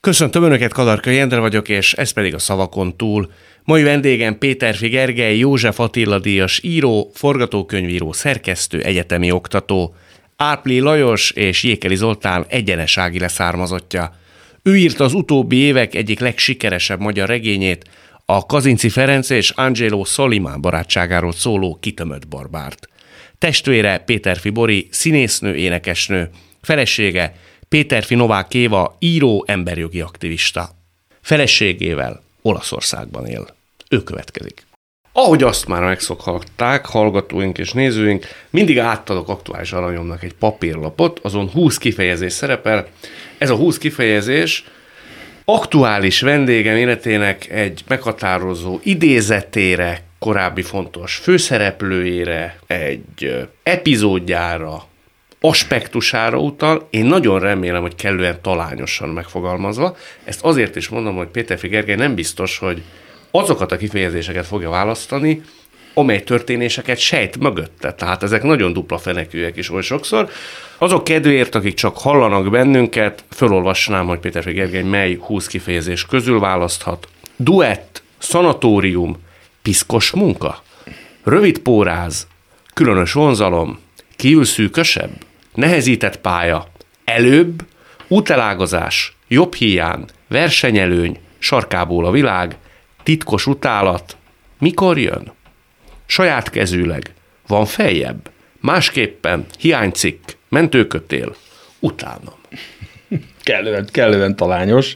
Köszöntöm Önöket, Kadarkai Endre vagyok, és ez pedig a szavakon túl. Mai vendégem Péter Figergely, József Attila díjas író, forgatókönyvíró, szerkesztő, egyetemi oktató, Árpli Lajos és Jékeli Zoltán egyenesági leszármazottja. Ő írta az utóbbi évek egyik legsikeresebb magyar regényét, a Kazinci Ferenc és Angelo Solimán barátságáról szóló Kitömött barbárt. Testvére Péter Fibori, színésznő, énekesnő, felesége Péterfi Novák Éva író, emberjogi aktivista. Feleségével Olaszországban él. Ő következik. Ahogy azt már megszokhatták hallgatóink és nézőink, mindig átadok aktuális aranyomnak egy papírlapot, azon 20 kifejezés szerepel. Ez a 20 kifejezés aktuális vendégem életének egy meghatározó idézetére, korábbi fontos főszereplőjére, egy epizódjára, aspektusára utal, én nagyon remélem, hogy kellően talányosan megfogalmazva. Ezt azért is mondom, hogy Péter Gergely nem biztos, hogy azokat a kifejezéseket fogja választani, amely történéseket sejt mögötte. Tehát ezek nagyon dupla fenekűek is oly sokszor. Azok kedvéért, akik csak hallanak bennünket, felolvasnám, hogy Péter Gergely mely 20 kifejezés közül választhat. Duett, szanatórium, piszkos munka, rövid póráz, különös vonzalom, kívül szűkösebb, nehezített pálya, előbb, útelágazás, jobb hiány, versenyelőny, sarkából a világ, titkos utálat, mikor jön? Saját kezűleg, van feljebb, másképpen, hiánycikk, mentőkötél, utánam. Kellően, kellően talányos,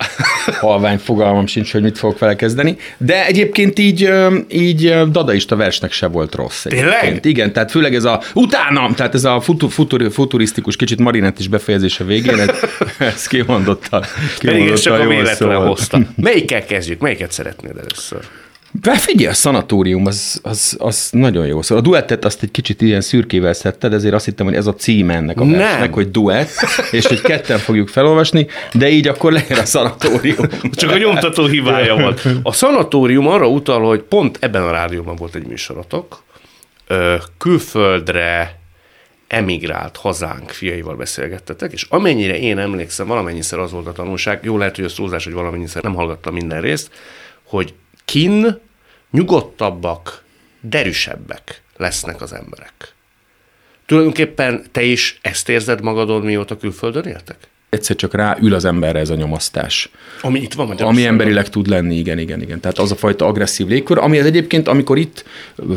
halvány fogalmam sincs, hogy mit fogok vele kezdeni, de egyébként így, így dadaista versnek se volt rossz. Tényleg? Igen, tehát főleg ez a utánam, tehát ez a futur, futur, futurisztikus, kicsit marinett is befejezése végén, ez, ez kimondottan. Pedig ez csak a véletlen hozta. Melyikkel kezdjük? Melyiket szeretnéd először? De figyelj, a szanatórium az, az, az nagyon jó. Szóval a duettet azt egy kicsit ilyen szürkével szedted, ezért azt hittem, hogy ez a cím ennek a versnek, hogy duett, és hogy ketten fogjuk felolvasni, de így akkor legyen a szanatórium. Csak a nyomtató hibája volt. A szanatórium arra utal, hogy pont ebben a rádióban volt egy műsorotok, külföldre emigrált hazánk fiaival beszélgettetek, és amennyire én emlékszem, valamennyiszer az volt a tanulság, jó lehet, hogy a túlzás, hogy valamennyiszer nem hallgattam minden részt, hogy kin nyugodtabbak, derűsebbek lesznek az emberek. Tulajdonképpen te is ezt érzed magadon, mióta külföldön éltek? Egyszer csak ráül az emberre ez a nyomasztás. Ami itt van Ami emberileg tud lenni, igen, igen, igen. Tehát az a fajta agresszív légkör, ami az egyébként, amikor itt,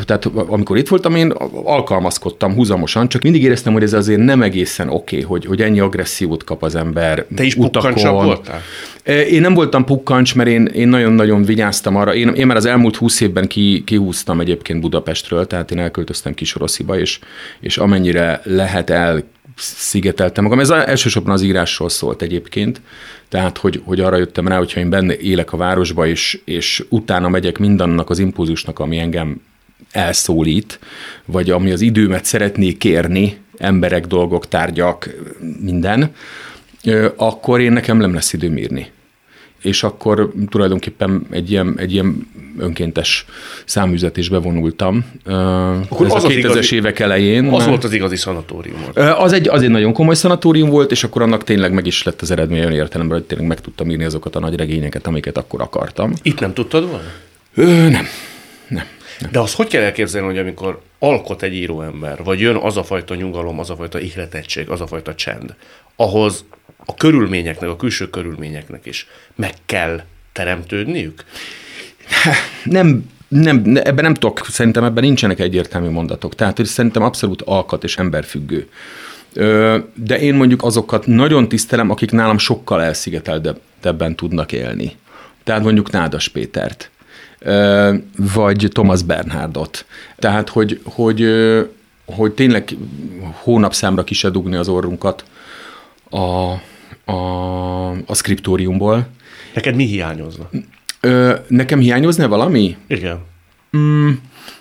tehát amikor itt voltam, én alkalmazkodtam húzamosan, csak mindig éreztem, hogy ez azért nem egészen oké, okay, hogy, hogy ennyi agressziót kap az ember Te is utakon. voltál? E, én nem voltam pukkancs, mert én, én nagyon-nagyon vigyáztam arra. Én, én már az elmúlt húsz évben ki, kihúztam egyébként Budapestről, tehát én elköltöztem Kisorosziba, és, és amennyire lehet el szigeteltem magam. Ez elsősorban az írásról szólt egyébként, tehát hogy, hogy arra jöttem rá, hogyha én benne élek a városba, és, és utána megyek mindannak az impulzusnak, ami engem elszólít, vagy ami az időmet szeretnék kérni, emberek, dolgok, tárgyak, minden, akkor én nekem nem lesz időm írni és akkor tulajdonképpen egy ilyen, egy ilyen önkéntes száműzetésbe vonultam. Akkor Ez az a 2000-es igazi, évek elején. Az volt az igazi szanatórium. Az egy, az egy nagyon komoly szanatórium volt, és akkor annak tényleg meg is lett az eredmény olyan értelemben, hogy tényleg meg tudtam írni azokat a nagy regényeket, amiket akkor akartam. Itt nem tudtad volna? Ö, nem. Nem. De azt hogy kell elképzelni, hogy amikor alkot egy íróember, vagy jön az a fajta nyugalom, az a fajta ihletettség, az a fajta csend, ahhoz a körülményeknek, a külső körülményeknek is meg kell teremtődniük? Nem, nem, ebben nem tudok, szerintem ebben nincsenek egyértelmű mondatok. Tehát, hogy szerintem abszolút alkat és emberfüggő. De én mondjuk azokat nagyon tisztelem, akik nálam sokkal elszigeteltebben tudnak élni. Tehát mondjuk Nádas Pétert, vagy Thomas Bernhardot. Tehát, hogy, hogy, hogy tényleg hónapszámra ki se dugni az orrunkat a, a, a skriptóriumból. Neked mi hiányozna? Ö, nekem hiányozna valami? Igen. Mm,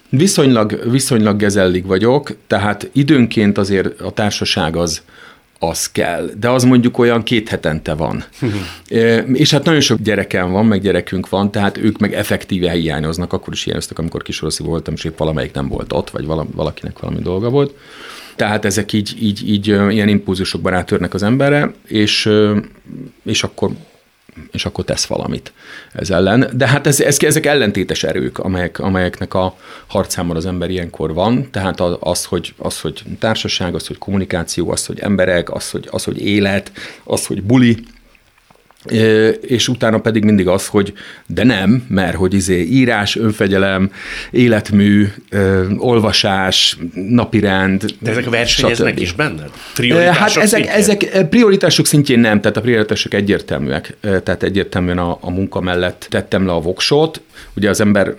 viszonylag, viszonylag gezellig vagyok, tehát időnként azért a társaság az, az kell, de az mondjuk olyan két hetente van. e, és hát nagyon sok gyerekem van, meg gyerekünk van, tehát ők meg effektíve hiányoznak, akkor is hiányoztak, amikor kisoroszi voltam, és épp valamelyik nem volt ott, vagy valakinek valami dolga volt. Tehát ezek így, így, így ilyen impulzusokban átörnek az emberre, és, és akkor és akkor tesz valamit ez ellen. De hát ez, ez, ezek ellentétes erők, amelyek, amelyeknek a harcában az ember ilyenkor van. Tehát az, hogy, az, hogy társaság, az, hogy kommunikáció, az, hogy emberek, az, hogy, az, hogy élet, az, hogy buli, és utána pedig mindig az, hogy de nem, mert hogy izé írás, önfegyelem, életmű, olvasás, napirend. De ezek a versenyeznek is benned? Prioritások hát ezek, szintjén? ezek prioritások szintjén nem, tehát a prioritások egyértelműek. Tehát egyértelműen a, a munka mellett tettem le a voksot. Ugye az ember,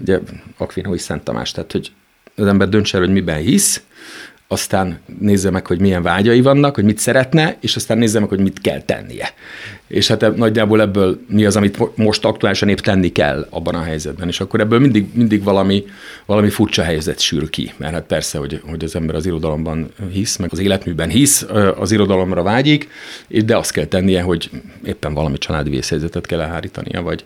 ugye Akvinói Szent Tamás, tehát hogy az ember döntse el, hogy miben hisz, aztán nézze meg, hogy milyen vágyai vannak, hogy mit szeretne, és aztán nézze meg, hogy mit kell tennie. És hát nagyjából ebből mi az, amit most aktuálisan épp tenni kell abban a helyzetben. És akkor ebből mindig, mindig valami, valami furcsa helyzet sül ki. Mert hát persze, hogy, hogy az ember az irodalomban hisz, meg az életműben hisz, az irodalomra vágyik, de azt kell tennie, hogy éppen valami családi vészhelyzetet kell elhárítania, vagy,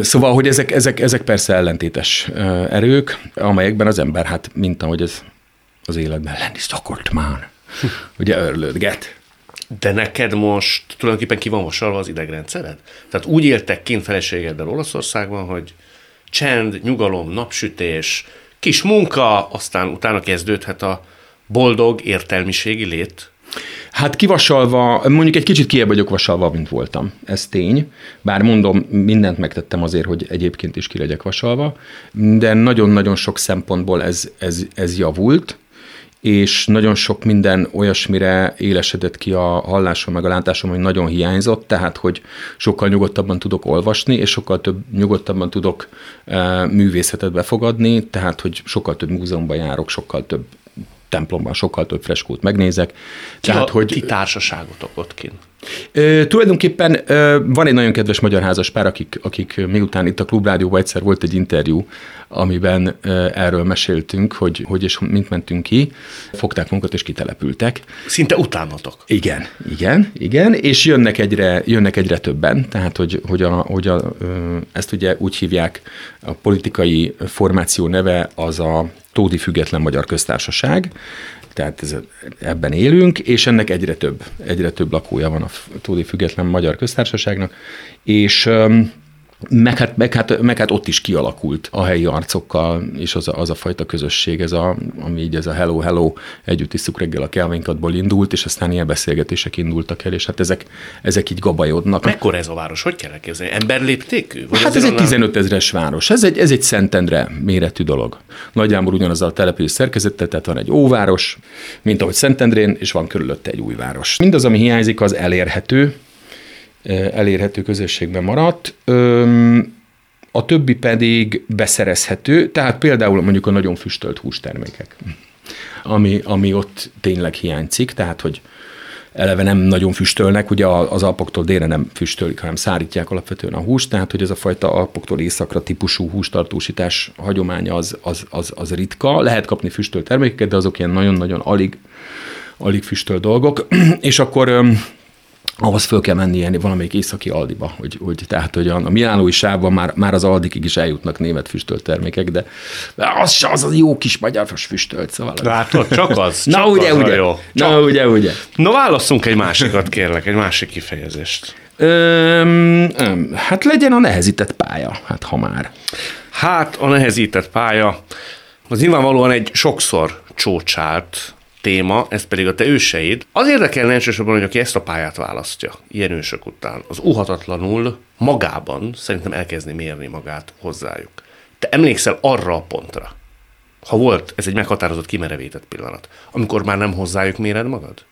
Szóval, hogy ezek, ezek, ezek persze ellentétes erők, amelyekben az ember, hát mint ahogy ez az életben lenni szokott már, ugye örlődget. De neked most tulajdonképpen ki van vasalva az idegrendszered? Tehát úgy éltek kint feleségeddel Olaszországban, hogy csend, nyugalom, napsütés, kis munka, aztán utána kezdődhet a boldog értelmiségi lét Hát kivasalva, mondjuk egy kicsit kiebb vagyok vasalva, mint voltam. Ez tény. Bár mondom, mindent megtettem azért, hogy egyébként is ki legyek vasalva, de nagyon-nagyon sok szempontból ez, ez, ez javult, és nagyon sok minden olyasmire élesedett ki a hallásom, meg a látásom, hogy nagyon hiányzott, tehát hogy sokkal nyugodtabban tudok olvasni, és sokkal több nyugodtabban tudok e, művészetet befogadni, tehát hogy sokkal több múzeumban járok, sokkal több templomban sokkal több freskót megnézek. Ti Tehát, a, hogy ti társaságotok ott kint? Ö, tulajdonképpen ö, van egy nagyon kedves magyar házaspár, akik, akik miután itt a Klubrádióban egyszer volt egy interjú, amiben ö, erről meséltünk, hogy, hogy és mint mentünk ki, fogták magukat és kitelepültek. Szinte utánatok. Igen, igen, igen, és jönnek egyre, jönnek egyre többen, tehát hogy, hogy, a, hogy a, ö, ezt ugye úgy hívják, a politikai formáció neve az a Tódi Független Magyar Köztársaság, tehát ez, ebben élünk, és ennek egyre több, egyre több lakója van a Tódi Független Magyar Köztársaságnak, és meg hát, meg, hát, meg hát ott is kialakult a helyi arcokkal, és az a, az a fajta közösség, ez a, ami így ez a hello, hello, együtt iszuk reggel a kelvinkatból indult, és aztán ilyen beszélgetések indultak el, és hát ezek, ezek így gabajodnak. Mekkora ez a város? Hogy kell elképzelni? Emberléptékű? Vagy hát ez egy 15 ezeres város. Ez egy, ez egy Szentendre méretű dolog. Nagyjából ugyanaz a település szerkezete, tehát van egy óváros, mint ahogy Szentendrén, és van körülötte egy új város. Mindaz, ami hiányzik, az elérhető, elérhető közösségben maradt. A többi pedig beszerezhető, tehát például mondjuk a nagyon füstölt hústermékek, ami, ami ott tényleg hiányzik, tehát hogy eleve nem nagyon füstölnek, ugye az Alpoktól délre nem füstölik, hanem szárítják alapvetően a húst, tehát hogy ez a fajta Alpoktól északra típusú hústartósítás hagyománya az, az, az, az ritka. Lehet kapni füstölt termékeket, de azok ilyen nagyon-nagyon alig, alig füstölt dolgok, és akkor ahhoz föl kell menni valamelyik északi Aldiba, hogy, hogy tehát, hogy a, a Milánói sávban már, már az Aldikig is eljutnak német füstölt termékek, de az se az a jó kis magyar füstölt, szóval. Látod, csak az. Csak Na, ugye, az ugye. Jó. Csak. Na, ugye, ugye. No, válasszunk egy másikat, kérlek, egy másik kifejezést. Öm, öm, hát legyen a nehezített pálya, hát ha már. Hát a nehezített pálya, az nyilvánvalóan egy sokszor csócsált téma, ez pedig a te őseid. Az érdekelne elsősorban, hogy aki ezt a pályát választja, ilyen ősök után, az uhatatlanul magában szerintem elkezdi mérni magát hozzájuk. Te emlékszel arra a pontra, ha volt, ez egy meghatározott kimerevített pillanat, amikor már nem hozzájuk méred magad?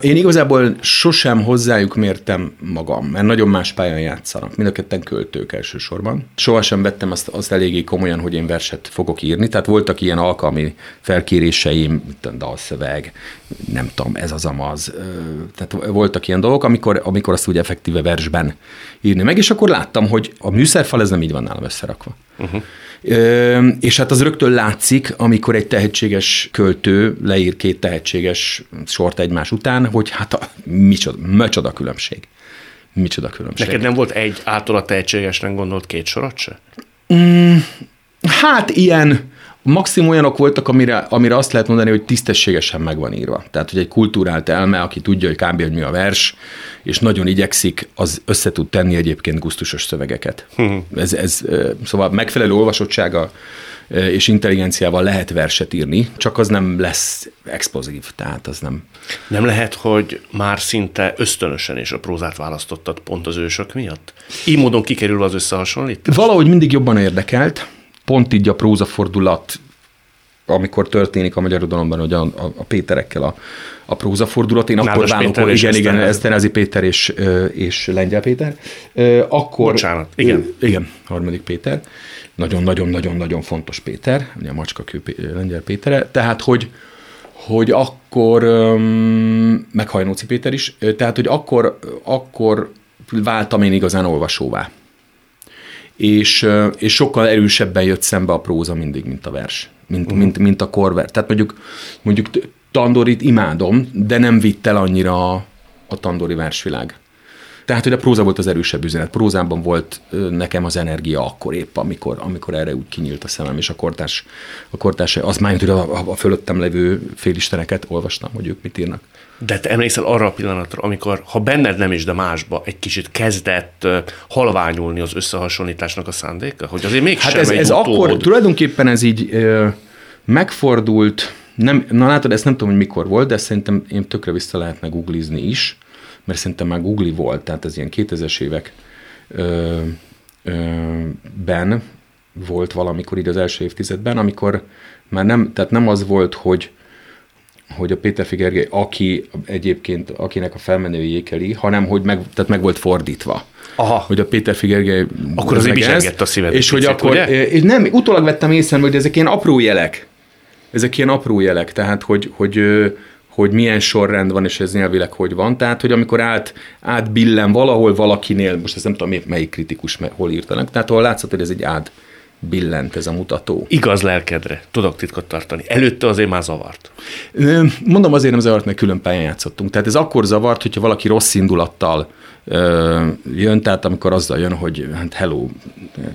Én igazából sosem hozzájuk mértem magam, mert nagyon más pályán játszanak. Mind a ketten költők elsősorban. Sohasem vettem azt, azt eléggé komolyan, hogy én verset fogok írni. Tehát voltak ilyen alkalmi felkéréseim, dalszöveg, nem tudom, ez az amaz. Tehát voltak ilyen dolgok, amikor, amikor azt úgy effektíve versben írni meg, és akkor láttam, hogy a műszerfal ez nem így van nálam összerakva. Uh-huh. És hát az rögtön látszik, amikor egy tehetséges költő leír két tehetséges sort egymás után, hogy hát a, micsoda, micsoda különbség. Micsoda különbség. Neked nem volt egy általa tehetségesnek gondolt két sorat se? Mm, hát ilyen, maximum olyanok voltak, amire, amire azt lehet mondani, hogy tisztességesen meg van írva. Tehát, hogy egy kultúrált elme, aki tudja, hogy kb. hogy mi a vers, és nagyon igyekszik, az össze tud tenni egyébként gusztusos szövegeket. ez, ez, szóval megfelelő olvasottsága és intelligenciával lehet verset írni, csak az nem lesz explozív, tehát az nem. Nem lehet, hogy már szinte ösztönösen és a prózát választottad pont az ősök miatt? Így módon kikerül az összehasonlítás? Valahogy mindig jobban érdekelt, pont így a prózafordulat amikor történik a magyar irodalomban, hogy a, a, a Péterekkel a, a prózafordulat, én Nádas akkor Péter igen, igen, Eszterházi Péter és, és Lengyel Péter. Akkor, Bocsánat, igen. Igen, harmadik Péter. Nagyon-nagyon-nagyon-nagyon fontos Péter, ugye a macskakő Lengyel Pétere. Tehát, hogy, hogy akkor, meg Hajnóci Péter is, tehát, hogy akkor, akkor váltam én igazán olvasóvá és, és sokkal erősebben jött szembe a próza mindig, mint a vers, mint, uh-huh. mint, mint a korver. Tehát mondjuk, mondjuk Tandorit imádom, de nem vitt el annyira a, a Tandori versvilág. Tehát, hogy a próza volt az erősebb üzenet. Prózában volt nekem az energia akkor épp, amikor, amikor erre úgy kinyílt a szemem, és a kortárs, a kortárs az már, hogy a, a fölöttem levő félisteneket olvastam, hogy ők mit írnak. De te emlékszel arra a pillanatra, amikor, ha benned nem is, de másba, egy kicsit kezdett halványulni az összehasonlításnak a szándéka? Hogy azért mégsem hát ez, ez akkor, tulajdonképpen ez így uh, megfordult, nem, na látod, ezt nem tudom, hogy mikor volt, de szerintem én tökre vissza lehetne googlizni is, mert szerintem már Google volt, tehát ez ilyen 2000-es évek ö, ö, ben volt valamikor így az első évtizedben, amikor már nem, tehát nem az volt, hogy hogy a Péter Figergely, aki egyébként, akinek a felmenő jékeli, hanem hogy meg, tehát meg volt fordítva. Aha. Hogy a Péter Figergely... Akkor az bizsergett a szíved. És hogy akkor, ugye? és nem, utólag vettem észre, hogy ezek ilyen apró jelek. Ezek ilyen apró jelek, tehát hogy, hogy, hogy milyen sorrend van, és ez nyelvileg hogy van. Tehát, hogy amikor át, átbillen valahol valakinél, most ezt nem tudom, melyik kritikus hol írtanak, tehát ahol látszott, hogy ez egy át billent ez a mutató. Igaz lelkedre, tudok titkot tartani. Előtte azért már zavart. Mondom azért nem zavart, mert külön pályán játszottunk. Tehát ez akkor zavart, hogyha valaki rossz indulattal jön, tehát amikor azzal jön, hogy hát hello,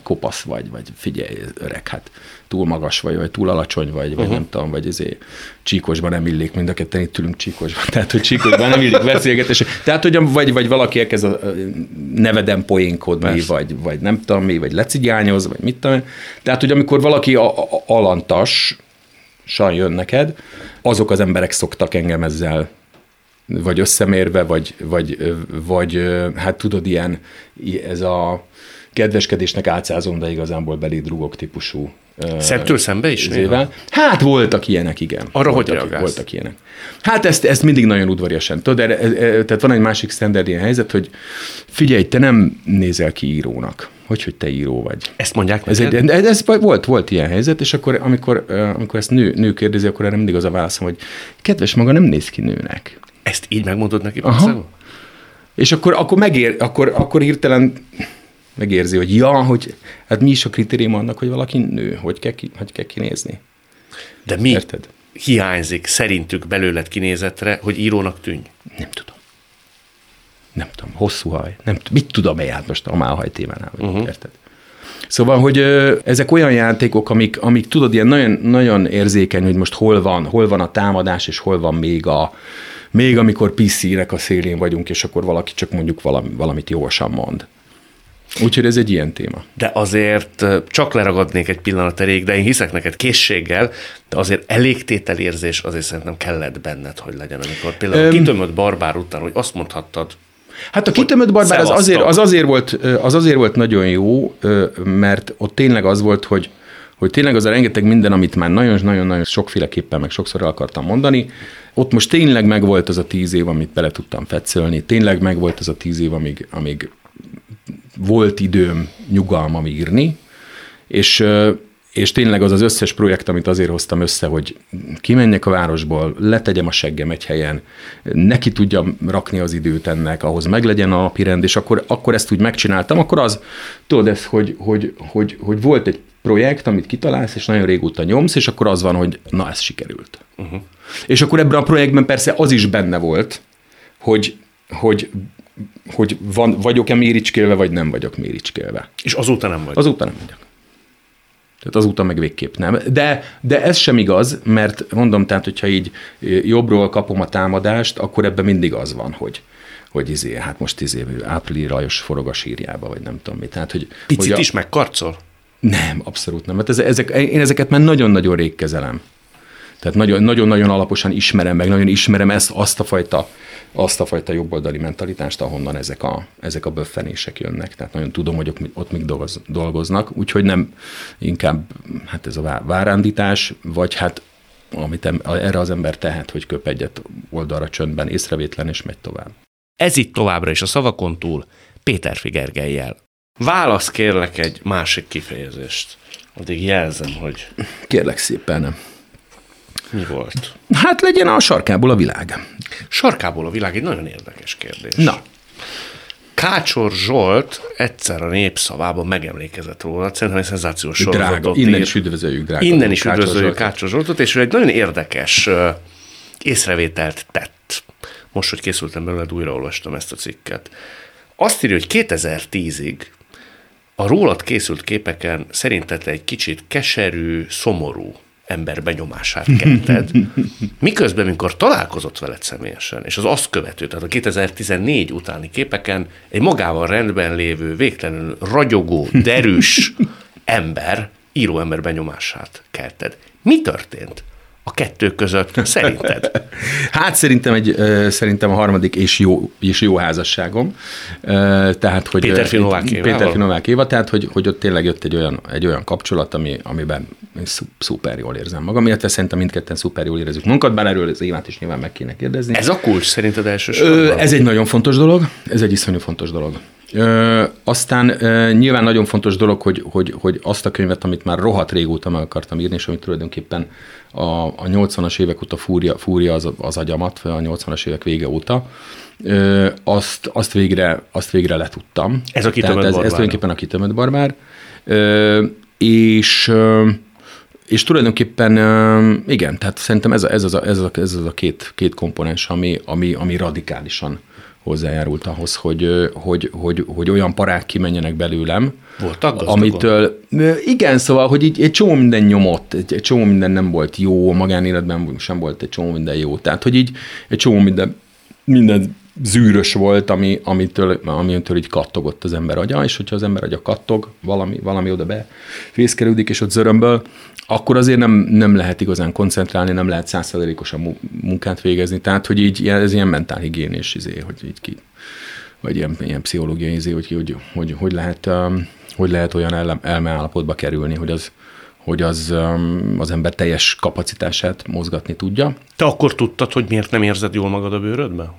kopasz vagy, vagy figyelj, öreg, hát túl magas vagy, vagy túl alacsony vagy, uh-huh. vagy nem tudom, vagy ezért csíkosban nem illik, mind a ketten itt ülünk csíkosban, tehát hogy csíkosban nem illik beszélgetés. Tehát, hogy vagy, vagy valaki elkezd a neveden poénkodni, Persze. vagy, vagy nem tudom mi, vagy lecigyányoz, vagy mit tudom. Tehát, hogy amikor valaki a, a, alantas, san jön neked, azok az emberek szoktak engem ezzel vagy összemérve, vagy, vagy, vagy hát tudod, ilyen ez a kedveskedésnek átszázom, de igazából belé drugok típusú. Szemtől szembe is? Néha? Hát voltak ilyenek, igen. Arra voltak, hogy reagálsz? Voltak ilyenek. Hát ezt, ezt mindig nagyon udvariasan. Tudod, de, tehát van egy másik standard ilyen helyzet, hogy figyelj, te nem nézel ki írónak. Hogy, hogy te író vagy. Ezt mondják ez, egy, ez volt, volt ilyen helyzet, és akkor, amikor, amikor ezt nő, nő kérdezi, akkor erre mindig az a válaszom, hogy kedves maga nem néz ki nőnek. Ezt így megmondod neki? Aha. És akkor, akkor, megér, akkor, akkor hirtelen megérzi, hogy ja, hogy hát mi is a kritérium annak, hogy valaki nő, hogy kell, ki, hogy kell kinézni. De mi Érted? hiányzik szerintük belőled kinézetre, hogy írónak tűnj? Nem tudom. Nem tudom, hosszú haj. Nem, mit tudom én hát most a málhaj témánál, uh-huh. érted? Szóval, hogy ö, ezek olyan játékok, amik, amik tudod, ilyen nagyon, nagyon érzékeny, hogy most hol van, hol van a támadás, és hol van még a, még amikor PC-nek a szélén vagyunk, és akkor valaki csak mondjuk valami, valamit jósan mond. Úgyhogy ez egy ilyen téma. De azért csak leragadnék egy pillanat elég, de én hiszek neked készséggel, de azért elégtételérzés azért szerintem kellett benned, hogy legyen, amikor például um, kitömött barbár után, hogy azt mondhattad, Hát a kitömött barbár az azért, az, azért volt, az azért volt nagyon jó, mert ott tényleg az volt, hogy hogy tényleg az a rengeteg minden, amit már nagyon-nagyon-nagyon sokféleképpen meg sokszor el akartam mondani, ott most tényleg megvolt az a tíz év, amit bele tudtam fetszölni, tényleg megvolt az a tíz év, amíg, amíg volt időm nyugalmam írni, és, és tényleg az az összes projekt, amit azért hoztam össze, hogy kimenjek a városból, letegyem a seggem egy helyen, neki tudjam rakni az időt ennek, ahhoz meglegyen a napirend, és akkor, akkor ezt úgy megcsináltam, akkor az, tudod ez, hogy, hogy, hogy, hogy volt egy projekt, amit kitalálsz, és nagyon régóta nyomsz, és akkor az van, hogy na, ez sikerült. Uh-huh. És akkor ebben a projektben persze az is benne volt, hogy, hogy hogy van, vagyok-e méricskélve, vagy nem vagyok méricskélve. És azóta nem vagy? Azóta nem vagyok. Tehát azóta meg végképp nem. De, de ez sem igaz, mert mondom, tehát hogyha így jobbról kapom a támadást, akkor ebben mindig az van, hogy, hogy izé, hát most izé, április rajos forog a sírjába, vagy nem tudom mi. Tehát, hogy, Picit hogy a... is megkarcol? Nem, abszolút nem. Mert ez, ezek, én ezeket már nagyon-nagyon rég kezelem. Tehát nagyon-nagyon alaposan ismerem meg, nagyon ismerem ezt, azt a fajta, azt a fajta jobboldali mentalitást, ahonnan ezek a, ezek a böffenések jönnek. Tehát nagyon tudom, hogy ott, még dolgoznak, úgyhogy nem inkább hát ez a várándítás, vagy hát amit erre az ember tehet, hogy köp egyet oldalra csöndben, észrevétlen, és megy tovább. Ez itt továbbra is a szavakon túl Péter Figergelyel. Válasz kérlek egy másik kifejezést. Addig jelzem, hogy... Kérlek szépen. Mi volt? Hát legyen a sarkából a világ. Sarkából a világ egy nagyon érdekes kérdés. Na. Kácsor Zsolt egyszer a népszavában megemlékezett róla, szerintem egy szenzációs sorozatot Drága, innen is üdvözöljük, drága. Innen is Kácsor üdvözöljük Kácsor Zsoltot, és ő egy nagyon érdekes észrevételt tett. Most, hogy készültem belőle, újraolvastam ezt a cikket. Azt írja, hogy 2010-ig a rólad készült képeken szerinted egy kicsit keserű, szomorú ember benyomását kelted, miközben, mikor találkozott veled személyesen, és az azt követő, tehát a 2014 utáni képeken egy magával rendben lévő, végtelenül ragyogó, derűs ember, íróember benyomását kelted. Mi történt? A kettő között, szerinted? Hát szerintem, egy, szerintem a harmadik és jó, és jó házasságom. Tehát, hogy Péter Finovák Péter Finovák Éva, tehát hogy, hogy ott tényleg jött egy olyan, egy olyan kapcsolat, ami, amiben szuper jól érzem magam, illetve szerintem mindketten szuper jól érezzük munkat, bár erről az Évát is nyilván meg kéne kérdezni. Ez a kulcs szerinted elsősorban? Ez egy nagyon fontos dolog, ez egy iszonyú fontos dolog. Ö, aztán ö, nyilván nagyon fontos dolog, hogy, hogy, hogy azt a könyvet, amit már rohadt régóta meg akartam írni, és amit tulajdonképpen a, a 80-as évek óta fúrja, fúrja az, az agyamat, a 80-as évek vége óta, ö, azt, azt, végre, azt végre letudtam. Ez a kitömött ez, barbár. Ez tulajdonképpen a kitömött barbár. Ö, és és tulajdonképpen igen, tehát szerintem ez, a, ez, az, a, ez, az, a, ez az a két, két komponens, ami, ami, ami radikálisan hozzájárult ahhoz, hogy, hogy, hogy, hogy olyan parák kimenjenek belőlem. Voltak Amitől, igen, szóval, hogy így egy csomó minden nyomott, egy, egy csomó minden nem volt jó, magánéletben sem volt egy csomó minden jó. Tehát, hogy így egy csomó minden, minden zűrös volt, ami, amitől, amitől így kattogott az ember agya, és hogyha az ember agya kattog, valami, valami oda befészkelődik, és ott zörömből, akkor azért nem, nem lehet igazán koncentrálni, nem lehet százszerzelékosan munkát végezni. Tehát, hogy így ez ilyen mentálhigiénés izé, hogy így ki, vagy ilyen, ilyen pszichológiai izé, hogy, hogy, hogy, hogy, lehet, um, hogy lehet olyan elmeállapotba kerülni, hogy az, hogy az um, az ember teljes kapacitását mozgatni tudja. Te akkor tudtad, hogy miért nem érzed jól magad a bőrödben?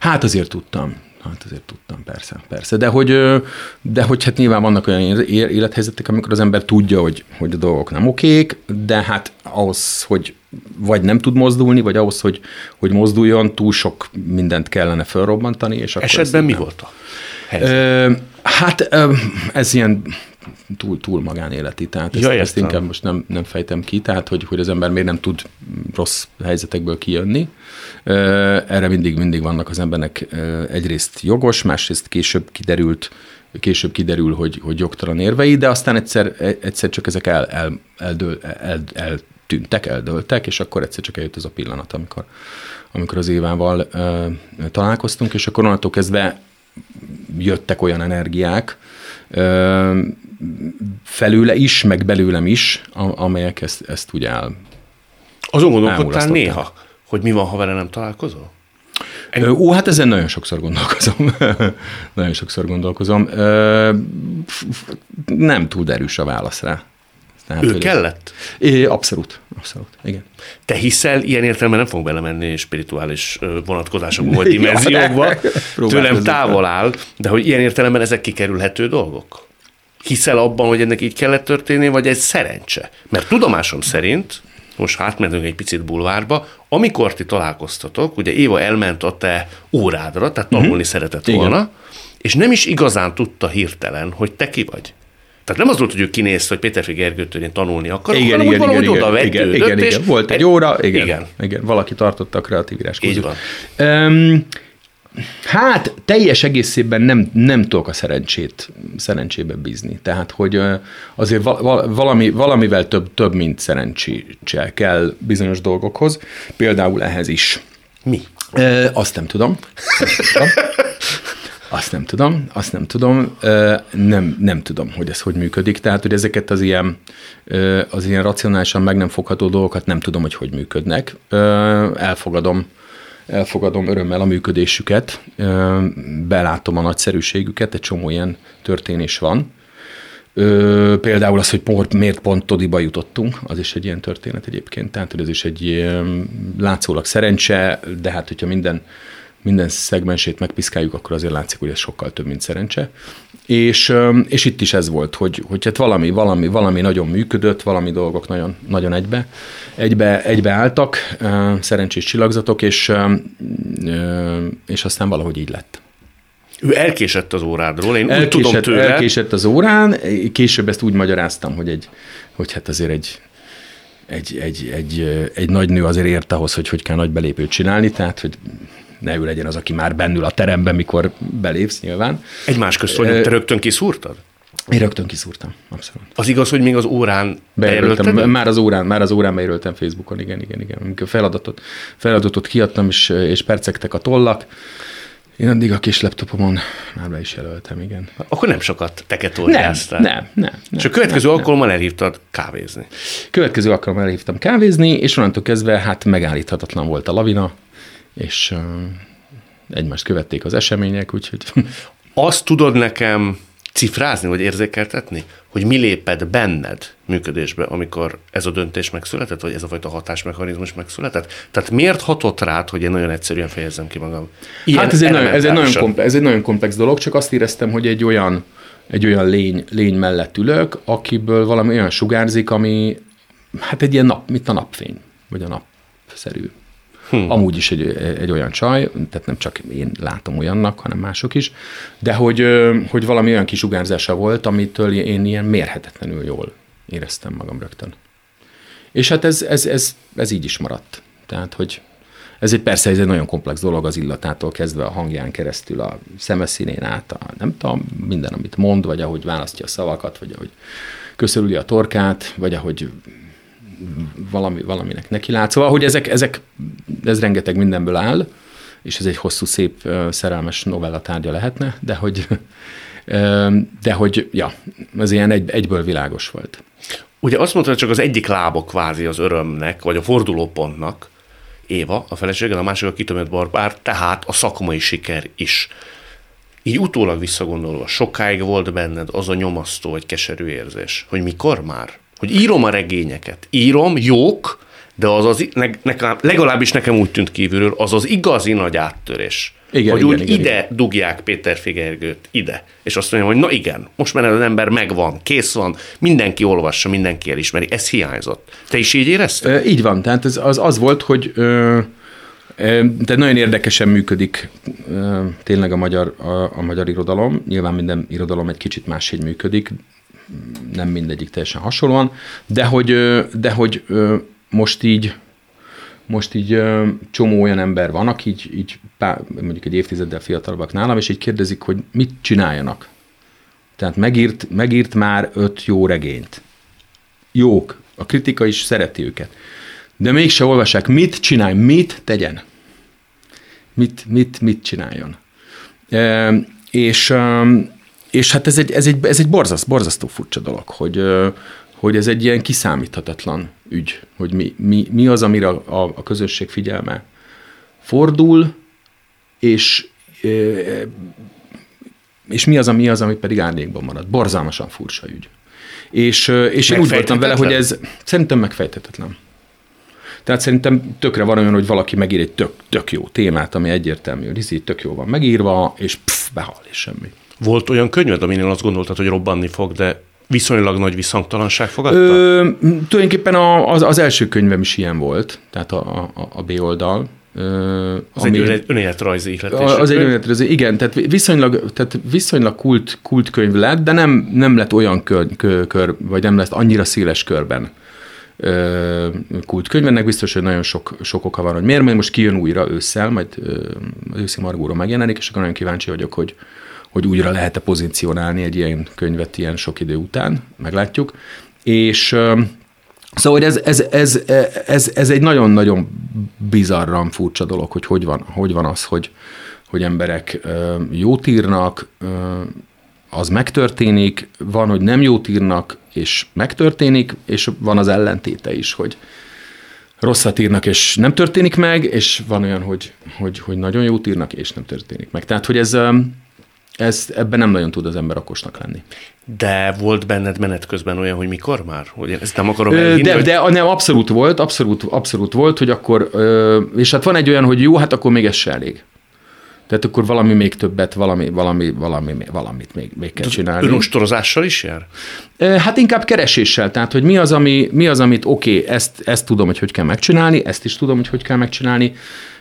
Hát azért tudtam. Hát azért tudtam, persze, persze. De hogy, de hogy hát nyilván vannak olyan élethelyzetek, amikor az ember tudja, hogy, hogy a dolgok nem okék, de hát ahhoz, hogy vagy nem tud mozdulni, vagy ahhoz, hogy, hogy mozduljon, túl sok mindent kellene felrobbantani. És akkor Esetben mi nem. volt a helyzet? Hát ez ilyen túl, túl magánéleti, tehát ezt, ja, ezt inkább most nem, nem fejtem ki, tehát hogy, hogy az ember miért nem tud rossz helyzetekből kijönni. Erre mindig, mindig vannak az embernek egyrészt jogos, másrészt később kiderült, később kiderül, hogy, hogy jogtalan érvei, de aztán egyszer, egyszer csak ezek el, el, eldől, el, el, tűntek, eldöltek, és akkor egyszer csak eljött az a pillanat, amikor, amikor az Évával ö, találkoztunk, és akkor onnantól kezdve jöttek olyan energiák, ö, felőle is, meg belőlem is, amelyek ezt, ezt ugye el Azon gondolkodtál néha, hogy mi van, ha vele nem találkozol? Ennyi? Ó, hát ezen nagyon sokszor gondolkozom. nagyon sokszor gondolkozom. Nem túl erős a válasz rá. Tehát, ő kellett? É, abszolút, abszolút, igen. Te hiszel, ilyen értelemben nem fog belemenni spirituális vonatkozásokba vagy dimenziókba, tőlem távol áll, de hogy ilyen értelemben ezek kikerülhető dolgok? Hiszel abban, hogy ennek így kellett történni, vagy egy szerencse? Mert tudomásom szerint, most átmentünk egy picit bulvárba, amikor ti találkoztatok, ugye Éva elment a te órádra, tehát tanulni uh-huh. szeretett volna, Igen. és nem is igazán tudta hirtelen, hogy te ki vagy. Tehát nem az volt, hogy ő kinézte, hogy Péter Gergőtől én tanulni akarok, igen, hanem igen, hogy igen, oda igen, igen, igen, Volt egy óra, igen, igen. igen. Valaki tartotta a kreatív írás Így van. Um, Hát teljes egészében nem, nem tudok a szerencsét, szerencsébe bízni. Tehát, hogy azért valami, valamivel több, több, mint szerencséssel kell bizonyos dolgokhoz. Például ehhez is. Mi? E, azt nem tudom. Azt nem tudom, azt nem tudom, nem, nem tudom, hogy ez hogy működik. Tehát, hogy ezeket az ilyen, az ilyen racionálisan meg nem fogható dolgokat nem tudom, hogy hogy működnek. Elfogadom, elfogadom örömmel a működésüket, belátom a nagyszerűségüket, egy csomó ilyen történés van. például az, hogy pont, miért pont Todiba jutottunk, az is egy ilyen történet egyébként, tehát ez is egy látszólag szerencse, de hát hogyha minden minden szegmensét megpiszkáljuk, akkor azért látszik, hogy ez sokkal több, mint szerencse. És, és itt is ez volt, hogy, hogy hát valami, valami, valami nagyon működött, valami dolgok nagyon, nagyon egybe, egybe, egybe álltak, szerencsés csillagzatok, és, és aztán valahogy így lett. Ő elkésett az órádról, én elkésett, úgy tudom tőle. Elkésett az órán, később ezt úgy magyaráztam, hogy, egy, hogy hát azért egy, egy, egy, egy, egy nagy nő azért ért ahhoz, hogy hogy kell nagy belépőt csinálni, tehát hogy ne ő legyen az, aki már bennül a teremben, mikor belépsz nyilván. Egymás közt hogy te rögtön kiszúrtad? Én rögtön kiszúrtam, abszolút. Az igaz, hogy még az órán bejelöltem? Már az órán, már az órán bejelöltem Facebookon, igen, igen, igen. Amikor feladatot, feladatot kiadtam, és, és percektek a tollak, én addig a kis laptopomon már be is jelöltem, igen. Akkor nem sokat teketóriáztál. Nem, nem, nem. És a következő nem, alkalommal nem. elhívtad kávézni. Következő alkalommal elhívtam kávézni, és onnantól kezdve hát megállíthatatlan volt a lavina, és egymást követték az események, úgyhogy... Azt tudod nekem cifrázni, vagy érzékeltetni, hogy mi lépett benned működésbe, amikor ez a döntés megszületett, vagy ez a fajta hatásmechanizmus megszületett? Tehát miért hatott rád, hogy én nagyon egyszerűen fejezzem ki magam? Ilyen hát ez egy, nagyon, ez, egy nagyon komplex, ez egy nagyon komplex dolog, csak azt éreztem, hogy egy olyan, egy olyan lény, lény mellett ülök, akiből valami olyan sugárzik, ami hát egy ilyen nap, mint a napfény, vagy a napszerű Hmm. Amúgy is egy, egy olyan csaj, tehát nem csak én látom olyannak, hanem mások is, de hogy, hogy valami olyan kisugárzása volt, amitől én ilyen mérhetetlenül jól éreztem magam rögtön. És hát ez, ez, ez, ez így is maradt. Tehát, hogy ez egy persze ez egy nagyon komplex dolog az illatától kezdve a hangján keresztül, a szemeszínén át, a, nem tudom, minden, amit mond, vagy ahogy választja a szavakat, vagy ahogy köszörüli a torkát, vagy ahogy valami, valaminek neki lát. Szóval, hogy ezek, ezek, ez rengeteg mindenből áll, és ez egy hosszú, szép, szerelmes novella tárgya lehetne, de hogy, de hogy, ja, ez ilyen egy, egyből világos volt. Ugye azt mondta, hogy csak az egyik lába kvázi az örömnek, vagy a fordulópontnak, Éva, a felesége, a másik a kitömött barbár, tehát a szakmai siker is. Így utólag visszagondolva, sokáig volt benned az a nyomasztó, vagy keserű érzés, hogy mikor már? Hogy írom a regényeket, írom, jók, de az az, ne, nekem, legalábbis nekem úgy tűnt kívülről, az az igazi nagy áttörés. Igen, hogy igen, úgy igen, ide igen. dugják Péter Figergőt, ide. És azt mondja, hogy na igen, most már az ember megvan, kész van, mindenki olvassa, mindenki elismeri. Ez hiányzott. Te is így érezted? E, így van, tehát ez az, az volt, hogy ö, de nagyon érdekesen működik tényleg a magyar, a, a magyar irodalom. Nyilván minden irodalom egy kicsit máshogy működik, nem mindegyik teljesen hasonlóan, de hogy, de hogy most így most így csomó olyan ember van, aki így, így pár, mondjuk egy évtizeddel fiatalabbak nálam, és így kérdezik, hogy mit csináljanak. Tehát megírt, megírt már öt jó regényt. Jók. A kritika is szereti őket. De mégse olvassák, mit csinálj, mit tegyen. Mit, mit, mit csináljon. E, és, és hát ez egy, ez egy, ez egy borzaszt, borzasztó furcsa dolog, hogy, hogy ez egy ilyen kiszámíthatatlan ügy, hogy mi, mi, mi az, amire a, a közösség figyelme fordul, és, és mi az, ami az, ami pedig árnyékban marad. Borzalmasan furcsa ügy. És, és én úgy voltam vele, hogy ez szerintem megfejtetetlen. Tehát szerintem tökre van olyan, hogy valaki megír egy tök, tök jó témát, ami egyértelmű, így tök jó van megírva, és pff, behal, és semmi. Volt olyan könyved, aminél azt gondoltad, hogy robbanni fog, de viszonylag nagy visszhangtalanság fogadta? Ö, tulajdonképpen a, az, az első könyvem is ilyen volt, tehát a, a, a B oldal. Az ami, egy önéletrajzi ihletés. Az egy önéletrajzi, igen, tehát viszonylag, tehát viszonylag kult, kult könyv lett, de nem, nem lett olyan kör, kör, vagy nem lett annyira széles körben kultkönyv. Ennek biztos, hogy nagyon sok, sok oka van, hogy miért, mert most kijön újra ősszel, majd az őszi Margóra megjelenik, és akkor nagyon kíváncsi vagyok, hogy, hogy újra lehet-e pozícionálni egy ilyen könyvet ilyen sok idő után, meglátjuk. És Szóval ez, ez, ez, ez, ez egy nagyon-nagyon bizarran furcsa dolog, hogy hogy van, hogy van az, hogy, hogy emberek jót írnak, az megtörténik, van, hogy nem jót írnak, és megtörténik, és van az ellentéte is, hogy rosszat írnak, és nem történik meg, és van olyan, hogy, hogy, hogy nagyon jót írnak, és nem történik meg. Tehát, hogy ez, ez, ebben nem nagyon tud az ember okosnak lenni. De volt benned menet közben olyan, hogy mikor már? Hogy ezt nem akarom elhinni, De, hogy... de nem, abszolút volt, abszolút, abszolút volt, hogy akkor, és hát van egy olyan, hogy jó, hát akkor még ez se elég. Tehát akkor valami még többet, valami, valami, valami, valamit még, még kell csinálni. Önostorozással is jár? Hát inkább kereséssel, tehát hogy mi az, ami, mi az amit oké, okay, ezt, ezt tudom, hogy hogy kell megcsinálni, ezt is tudom, hogy hogy kell megcsinálni,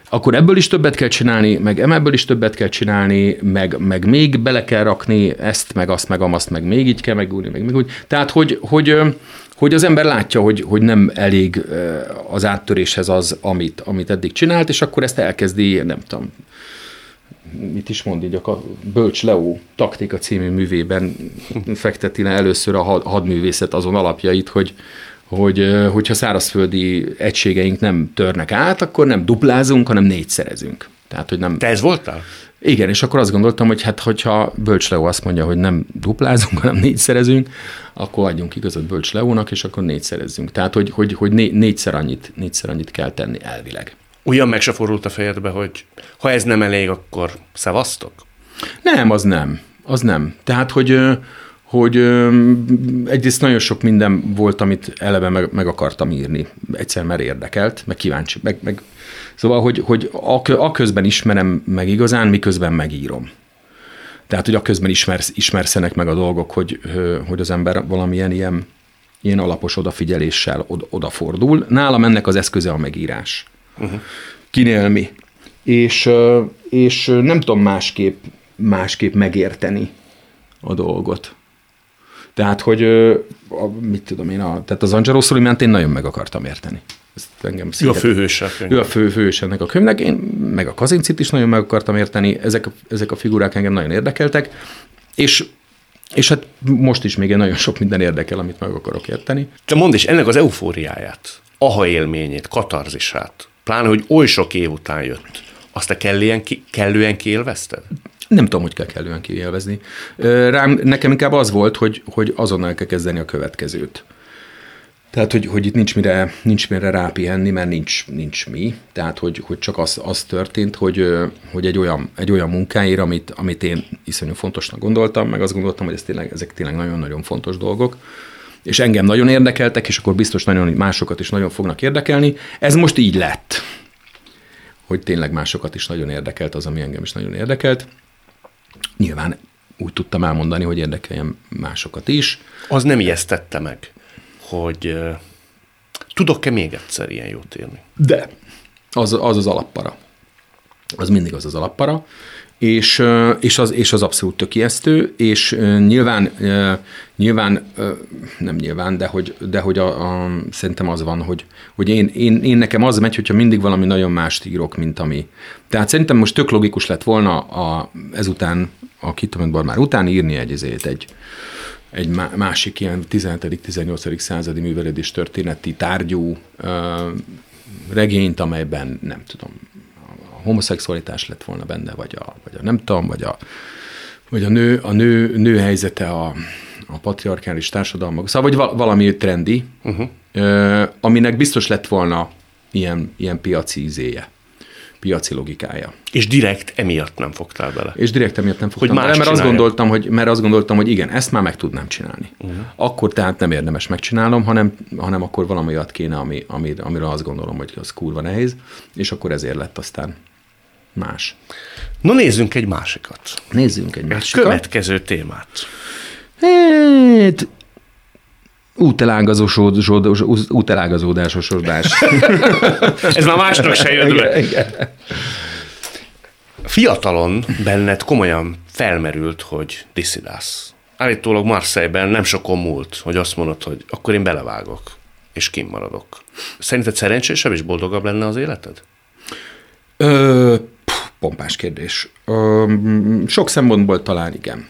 akkor ebből is többet kell csinálni, meg ebből is többet kell csinálni, meg, meg még bele kell rakni ezt, meg azt, meg amazt, meg még így kell megúrni, meg még úgy. Tehát, hogy, hogy, hogy az ember látja, hogy, hogy nem elég az áttöréshez az, amit, amit eddig csinált, és akkor ezt elkezdi, nem tudom, mit is mond így, a Bölcs Leo taktika című művében fekteti le először a hadművészet azon alapjait, hogy, hogy hogyha szárazföldi egységeink nem törnek át, akkor nem duplázunk, hanem négyszerezünk. Tehát, hogy nem... Te ez voltál? Igen, és akkor azt gondoltam, hogy hát hogyha Bölcs Leo azt mondja, hogy nem duplázunk, hanem négyszerezünk, akkor adjunk igazat Bölcs Leónak, és akkor négyszerezzünk. Tehát, hogy, hogy, hogy né, négyszer, annyit, négyszer annyit kell tenni elvileg. Olyan meg se fordult a fejedbe, hogy ha ez nem elég, akkor szevasztok? Nem, az nem. Az nem. Tehát, hogy hogy egyrészt nagyon sok minden volt, amit eleve meg, meg akartam írni. Egyszer már érdekelt, meg kíváncsi, meg, meg Szóval, hogy, hogy a, közben ismerem meg igazán, miközben megírom. Tehát, hogy a közben ismersz, ismerszenek meg a dolgok, hogy, hogy az ember valamilyen ilyen, ilyen alapos odafigyeléssel od, odafordul. Nálam ennek az eszköze a megírás. Uh-huh. Kinél mi. És, és nem tudom másképp, másképp megérteni a dolgot. Tehát, hogy a, mit tudom én, a, tehát az Angelo Solimant én nagyon meg akartam érteni. Ezt engem ő a főhős. Ő a fő, főhős ennek a könyvnek. Én meg a Kazincit is nagyon meg akartam érteni. Ezek, ezek a figurák engem nagyon érdekeltek. És és hát most is még nagyon sok minden érdekel, amit meg akarok érteni. Te mondd is ennek az eufóriáját, aha élményét, katarzisát, pláne, hogy oly sok év után jött, azt te kellően, ki, kellően kiélvezted? Nem tudom, hogy kell kellően kiélvezni. Rám, nekem inkább az volt, hogy, hogy azonnal kell kezdeni a következőt. Tehát, hogy, hogy itt nincs mire, nincs mire rápihenni, mert nincs, nincs mi. Tehát, hogy, hogy csak az, az történt, hogy, hogy egy, olyan, egy olyan munkáért, amit, amit én iszonyú fontosnak gondoltam, meg azt gondoltam, hogy ez tényleg, ezek tényleg nagyon-nagyon fontos dolgok, és engem nagyon érdekeltek, és akkor biztos nagyon másokat is nagyon fognak érdekelni. Ez most így lett, hogy tényleg másokat is nagyon érdekelt az, ami engem is nagyon érdekelt. Nyilván úgy tudtam elmondani, hogy érdekeljem másokat is. Az nem ijesztette meg, hogy tudok-e még egyszer ilyen jót írni? De, az az, az alappara. Az mindig az az alappara és, és, az, és az abszolút tökélyeztő, és nyilván, nyilván nem nyilván, de hogy, de hogy a, a, szerintem az van, hogy, hogy én, én, én, nekem az megy, hogyha mindig valami nagyon mást írok, mint ami. Tehát szerintem most tök logikus lett volna a, ezután, a Kitament már után írni egy, ezért egy, egy másik ilyen 17.-18. századi művelődés történeti tárgyú regényt, amelyben nem tudom, homoszexualitás lett volna benne, vagy a, vagy a nem tudom, vagy a, vagy a nő, a nő, nő helyzete a, a patriarkális társadalmak, szóval vagy valami trendi, uh-huh. aminek biztos lett volna ilyen, ilyen piaci izéje piaci logikája. És direkt emiatt nem fogtál bele. És direkt emiatt nem fogtam hogy bele, mert azt, gondoltam, hogy, mert azt gondoltam, hogy igen, ezt már meg tudnám csinálni. Uh-huh. Akkor tehát nem érdemes megcsinálnom, hanem, hanem akkor valami olyat kéne, ami, ami, amiről azt gondolom, hogy az kurva nehéz, és akkor ezért lett aztán más. No nézzünk egy másikat. Nézzünk egy másikat. Következő témát. Hát, útelágazódásosodás. Ez már másnak se jön be. Fiatalon benned komolyan felmerült, hogy diszidálsz. Állítólag Marseille-ben nem sokon múlt, hogy azt mondod, hogy akkor én belevágok. és kim maradok. Szerinted szerencsésebb és boldogabb lenne az életed? Ö, pompás kérdés. Ö, sok szempontból talán igen.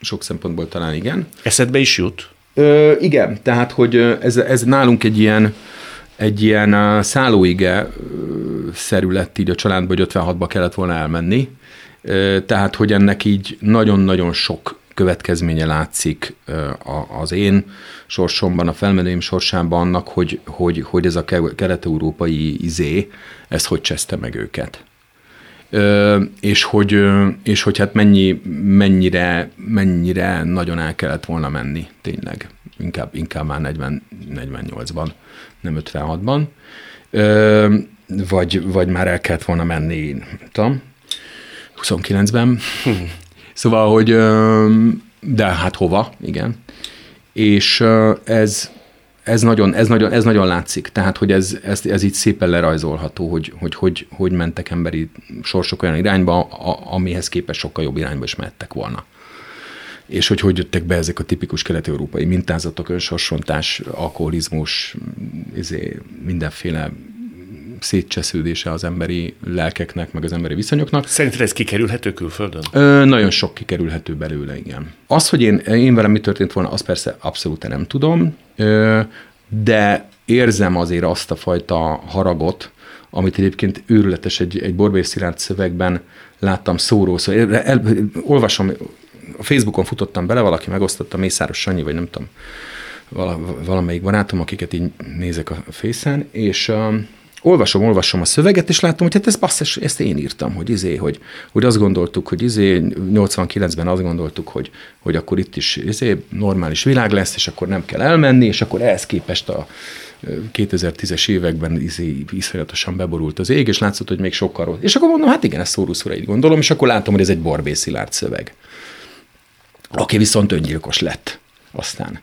Sok szempontból talán igen. Eszedbe is jut? Ö, igen, tehát, hogy ez, ez nálunk egy ilyen, egy ilyen szállóige szerű lett így a családban, hogy 56-ba kellett volna elmenni. Tehát, hogy ennek így nagyon-nagyon sok következménye látszik az én sorsomban, a felmenőim sorsában annak, hogy, hogy, hogy ez a kelet-európai izé, ez hogy cseszte meg őket. És hogy, és hogy hát mennyi, mennyire, mennyire nagyon el kellett volna menni, tényleg. Inkább, inkább már 40, 48-ban, nem 56-ban. Ö, vagy, vagy már el kellett volna menni, tudom, 29-ben. Szóval, hogy de hát hova, igen. És ez, ez nagyon, ez, nagyon, ez nagyon látszik. Tehát, hogy ez, ez, ez így szépen lerajzolható, hogy, hogy, hogy, hogy mentek emberi sorsok olyan irányba, a, amihez képest sokkal jobb irányba is mehettek volna. És hogy hogy jöttek be ezek a tipikus kelet-európai mintázatok, önsorsontás, alkoholizmus, izé, mindenféle szétcsesződése az emberi lelkeknek, meg az emberi viszonyoknak. Szerinted ez kikerülhető külföldön? Ö, nagyon sok kikerülhető belőle, igen. Az, hogy én, én velem mi történt volna, azt persze abszolút nem tudom, ö, de érzem azért azt a fajta haragot, amit egyébként őrületes egy, egy Borbély Szilárd szövegben láttam szóró, szóval el, el, olvasom, a Facebookon futottam bele, valaki megosztotta, Mészáros Sanyi, vagy nem tudom, vala, valamelyik barátom, akiket így nézek a fészen, és olvasom, olvasom a szöveget, és látom, hogy hát ez basszus, ezt én írtam, hogy izé, hogy, hogy azt gondoltuk, hogy izé, 89-ben azt gondoltuk, hogy, hogy akkor itt is izé, normális világ lesz, és akkor nem kell elmenni, és akkor ehhez képest a 2010-es években izé, iszonyatosan beborult az ég, és látszott, hogy még sokkal rossz. És akkor mondom, hát igen, ez szóruszúra így gondolom, és akkor látom, hogy ez egy Borbé Szilárd szöveg. Aki viszont öngyilkos lett aztán.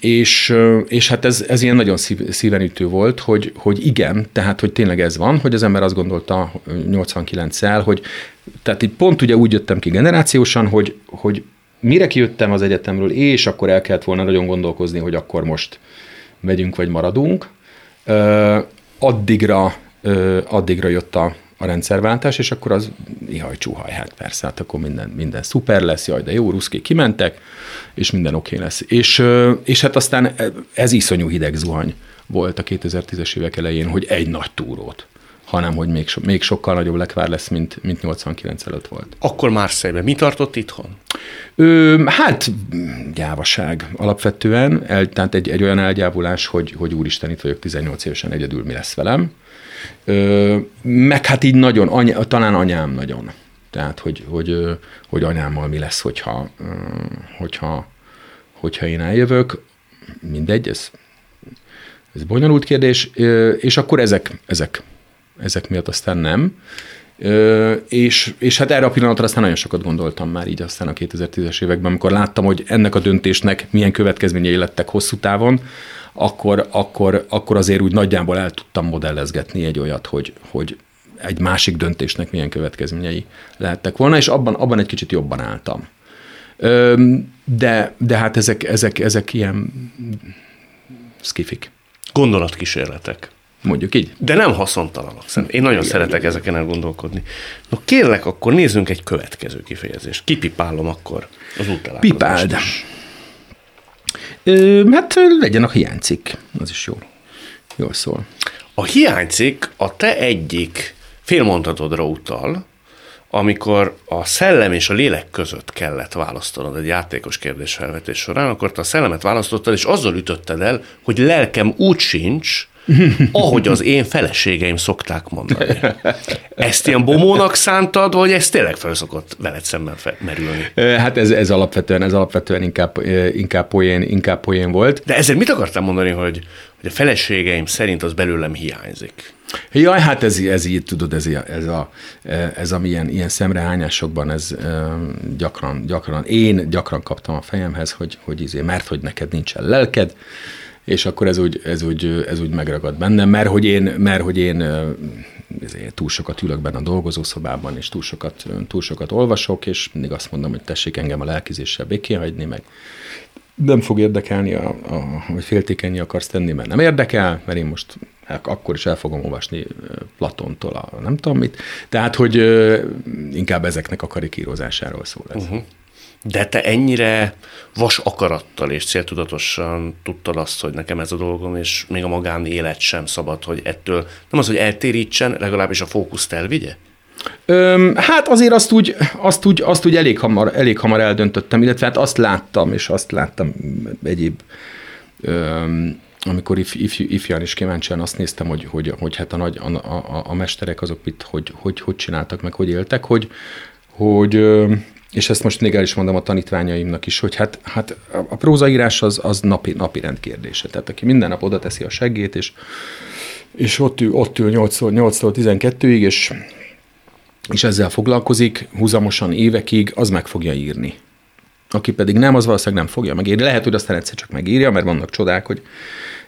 És, és hát ez, ez ilyen nagyon szív, szívenütő volt, hogy, hogy igen, tehát hogy tényleg ez van, hogy az ember azt gondolta 89-szel, hogy tehát itt pont ugye úgy jöttem ki generációsan, hogy, hogy mire kijöttem az egyetemről, és akkor el kellett volna nagyon gondolkozni, hogy akkor most megyünk vagy maradunk. Addigra, addigra jött a, a rendszerváltás, és akkor az ihaj csuhaj, hát persze, hát akkor minden, minden szuper lesz, jaj, de jó, ruszki kimentek, és minden oké okay lesz. És, és hát aztán ez iszonyú hideg zuhany volt a 2010-es évek elején, hogy egy nagy túrót hanem hogy még, so, még sokkal nagyobb lekvár lesz, mint, mint 89 előtt volt. Akkor Marseille-be. Mi tartott itthon? Ö, hát gyávaság alapvetően, el, tehát egy, egy olyan elgyávulás, hogy, hogy úristen, itt vagyok 18 évesen egyedül, mi lesz velem. Ö, meg hát így nagyon, anya, talán anyám nagyon. Tehát, hogy, hogy, hogy anyámmal mi lesz, hogyha, hogyha, hogyha én eljövök. Mindegy, ez, ez bonyolult kérdés, és akkor ezek, ezek, ezek miatt aztán nem. És, és hát erre a pillanatra aztán nagyon sokat gondoltam már így aztán a 2010-es években, amikor láttam, hogy ennek a döntésnek milyen következményei lettek hosszú távon, akkor, akkor, akkor azért úgy nagyjából el tudtam modellezgetni egy olyat, hogy, hogy egy másik döntésnek milyen következményei lehettek volna, és abban, abban egy kicsit jobban álltam. De, de hát ezek, ezek, ezek ilyen skifik. Gondolatkísérletek. Mondjuk így. De nem haszontalanok. Én nagyon igen, szeretek igen. ezeken elgondolkodni. No kérlek, akkor nézzünk egy következő kifejezést. Kipipálom akkor az úttalálkozást. Pipáld. Ö, hát legyen a hiánycikk. Az is jó. Jól szól. A hiánycikk a te egyik félmondatodra utal, amikor a szellem és a lélek között kellett választanod egy játékos kérdésfelvetés során, akkor te a szellemet választottad, és azzal ütötted el, hogy lelkem úgy sincs, ahogy az én feleségeim szokták mondani. Ezt ilyen bomónak szántad, vagy ez tényleg fel szokott veled szemben merülni? Hát ez, ez alapvetően, ez alapvetően inkább, inkább, poén, inkább poén volt. De ezért mit akartam mondani, hogy, hogy a feleségeim szerint az belőlem hiányzik? Jaj, hát ez, ez így, tudod, ez, ez a, ez a milyen, ilyen szemrehányásokban, ez gyakran, gyakran, én gyakran kaptam a fejemhez, hogy, hogy izé, mert hogy neked nincsen lelked, és akkor ez úgy, ez úgy, ez úgy megragad bennem, mert hogy én, mert hogy én ezért túl sokat ülök benne a dolgozószobában, és túl sokat, túl sokat olvasok, és mindig azt mondom, hogy tessék engem a lelkizéssel békén hagyni, meg nem fog érdekelni, a, a, vagy féltékenyi akarsz tenni, mert nem érdekel, mert én most akkor is el fogom olvasni Platontól a nem tudom mit. Tehát, hogy inkább ezeknek a karikírozásáról szól ez. Uh-huh. De te ennyire vas akarattal és céltudatosan tudtad azt, hogy nekem ez a dolgom, és még a magáni élet sem szabad, hogy ettől nem az, hogy eltérítsen, legalábbis a fókuszt elvigye? Öm, hát azért azt úgy, azt úgy, azt úgy elég, hamar, elég hamar eldöntöttem, illetve hát azt láttam, és azt láttam egyéb, öm, amikor if, if, ifján is kíváncsian azt néztem, hogy, hogy, hogy hát a, nagy, a, a, a mesterek azok mit, hogy, hogy, hogy csináltak, meg hogy éltek, hogy, hogy és ezt most még el is mondom a tanítványaimnak is, hogy hát, hát a prózaírás az, az napi, napi rendkérdése. Tehát aki minden nap oda teszi a seggét, és, és ott ül, ott ül 8-tól, 8-tól 12-ig, és és ezzel foglalkozik húzamosan évekig, az meg fogja írni. Aki pedig nem, az valószínűleg nem fogja megírni. Lehet, hogy aztán egyszer csak megírja, mert vannak csodák, hogy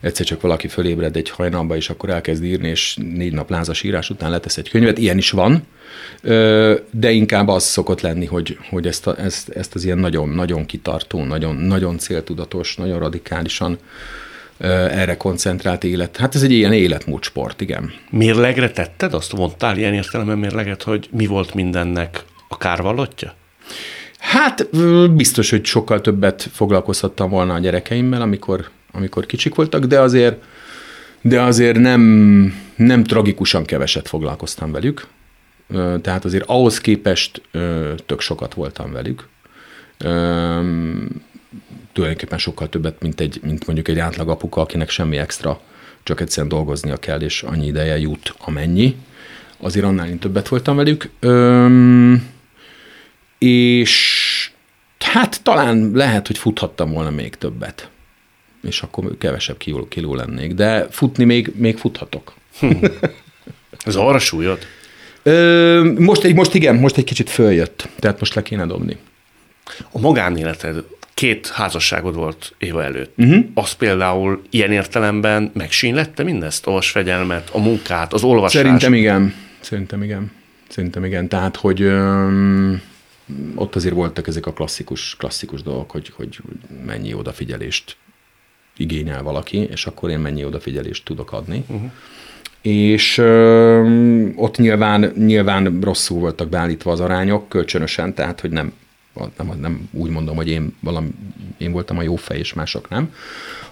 egyszer csak valaki fölébred egy hajnalba, és akkor elkezd írni, és négy nap lázas írás után letesz egy könyvet. Ilyen is van, de inkább az szokott lenni, hogy, hogy ezt, a, ezt, ezt az ilyen nagyon, nagyon kitartó, nagyon, nagyon céltudatos, nagyon radikálisan erre koncentrált élet. Hát ez egy ilyen életmód sport, igen. Mérlegre tetted? Azt mondtál ilyen értelemben mérleget, hogy mi volt mindennek a kárvalotja? Hát biztos, hogy sokkal többet foglalkozhattam volna a gyerekeimmel, amikor, amikor kicsik voltak, de azért, de azért nem, nem tragikusan keveset foglalkoztam velük. Tehát azért ahhoz képest tök sokat voltam velük tulajdonképpen sokkal többet, mint, egy, mint mondjuk egy átlag apuka, akinek semmi extra, csak egyszerűen dolgoznia kell, és annyi ideje jut, amennyi. Azért annál én többet voltam velük. Öm, és hát talán lehet, hogy futhattam volna még többet. És akkor kevesebb kiló, kiló lennék. De futni még, még futhatok. Hm. Ez arra súlyod? Ö, most, egy, most igen, most egy kicsit följött. Tehát most le kéne dobni. A magánéleted két házasságod volt Éva előtt. Uh-huh. Az például ilyen értelemben megsínlette mindezt? A fegyelmet, a munkát, az olvasást? Szerintem igen. Szerintem igen. Szerintem igen. Tehát, hogy öm, ott azért voltak ezek a klasszikus, klasszikus dolgok, hogy, hogy mennyi odafigyelést igényel valaki, és akkor én mennyi odafigyelést tudok adni. Uh-huh. És ö, ott nyilván, nyilván rosszul voltak beállítva az arányok, kölcsönösen, tehát hogy nem nem, nem úgy mondom, hogy én, valami, én voltam a jó fej, és mások nem,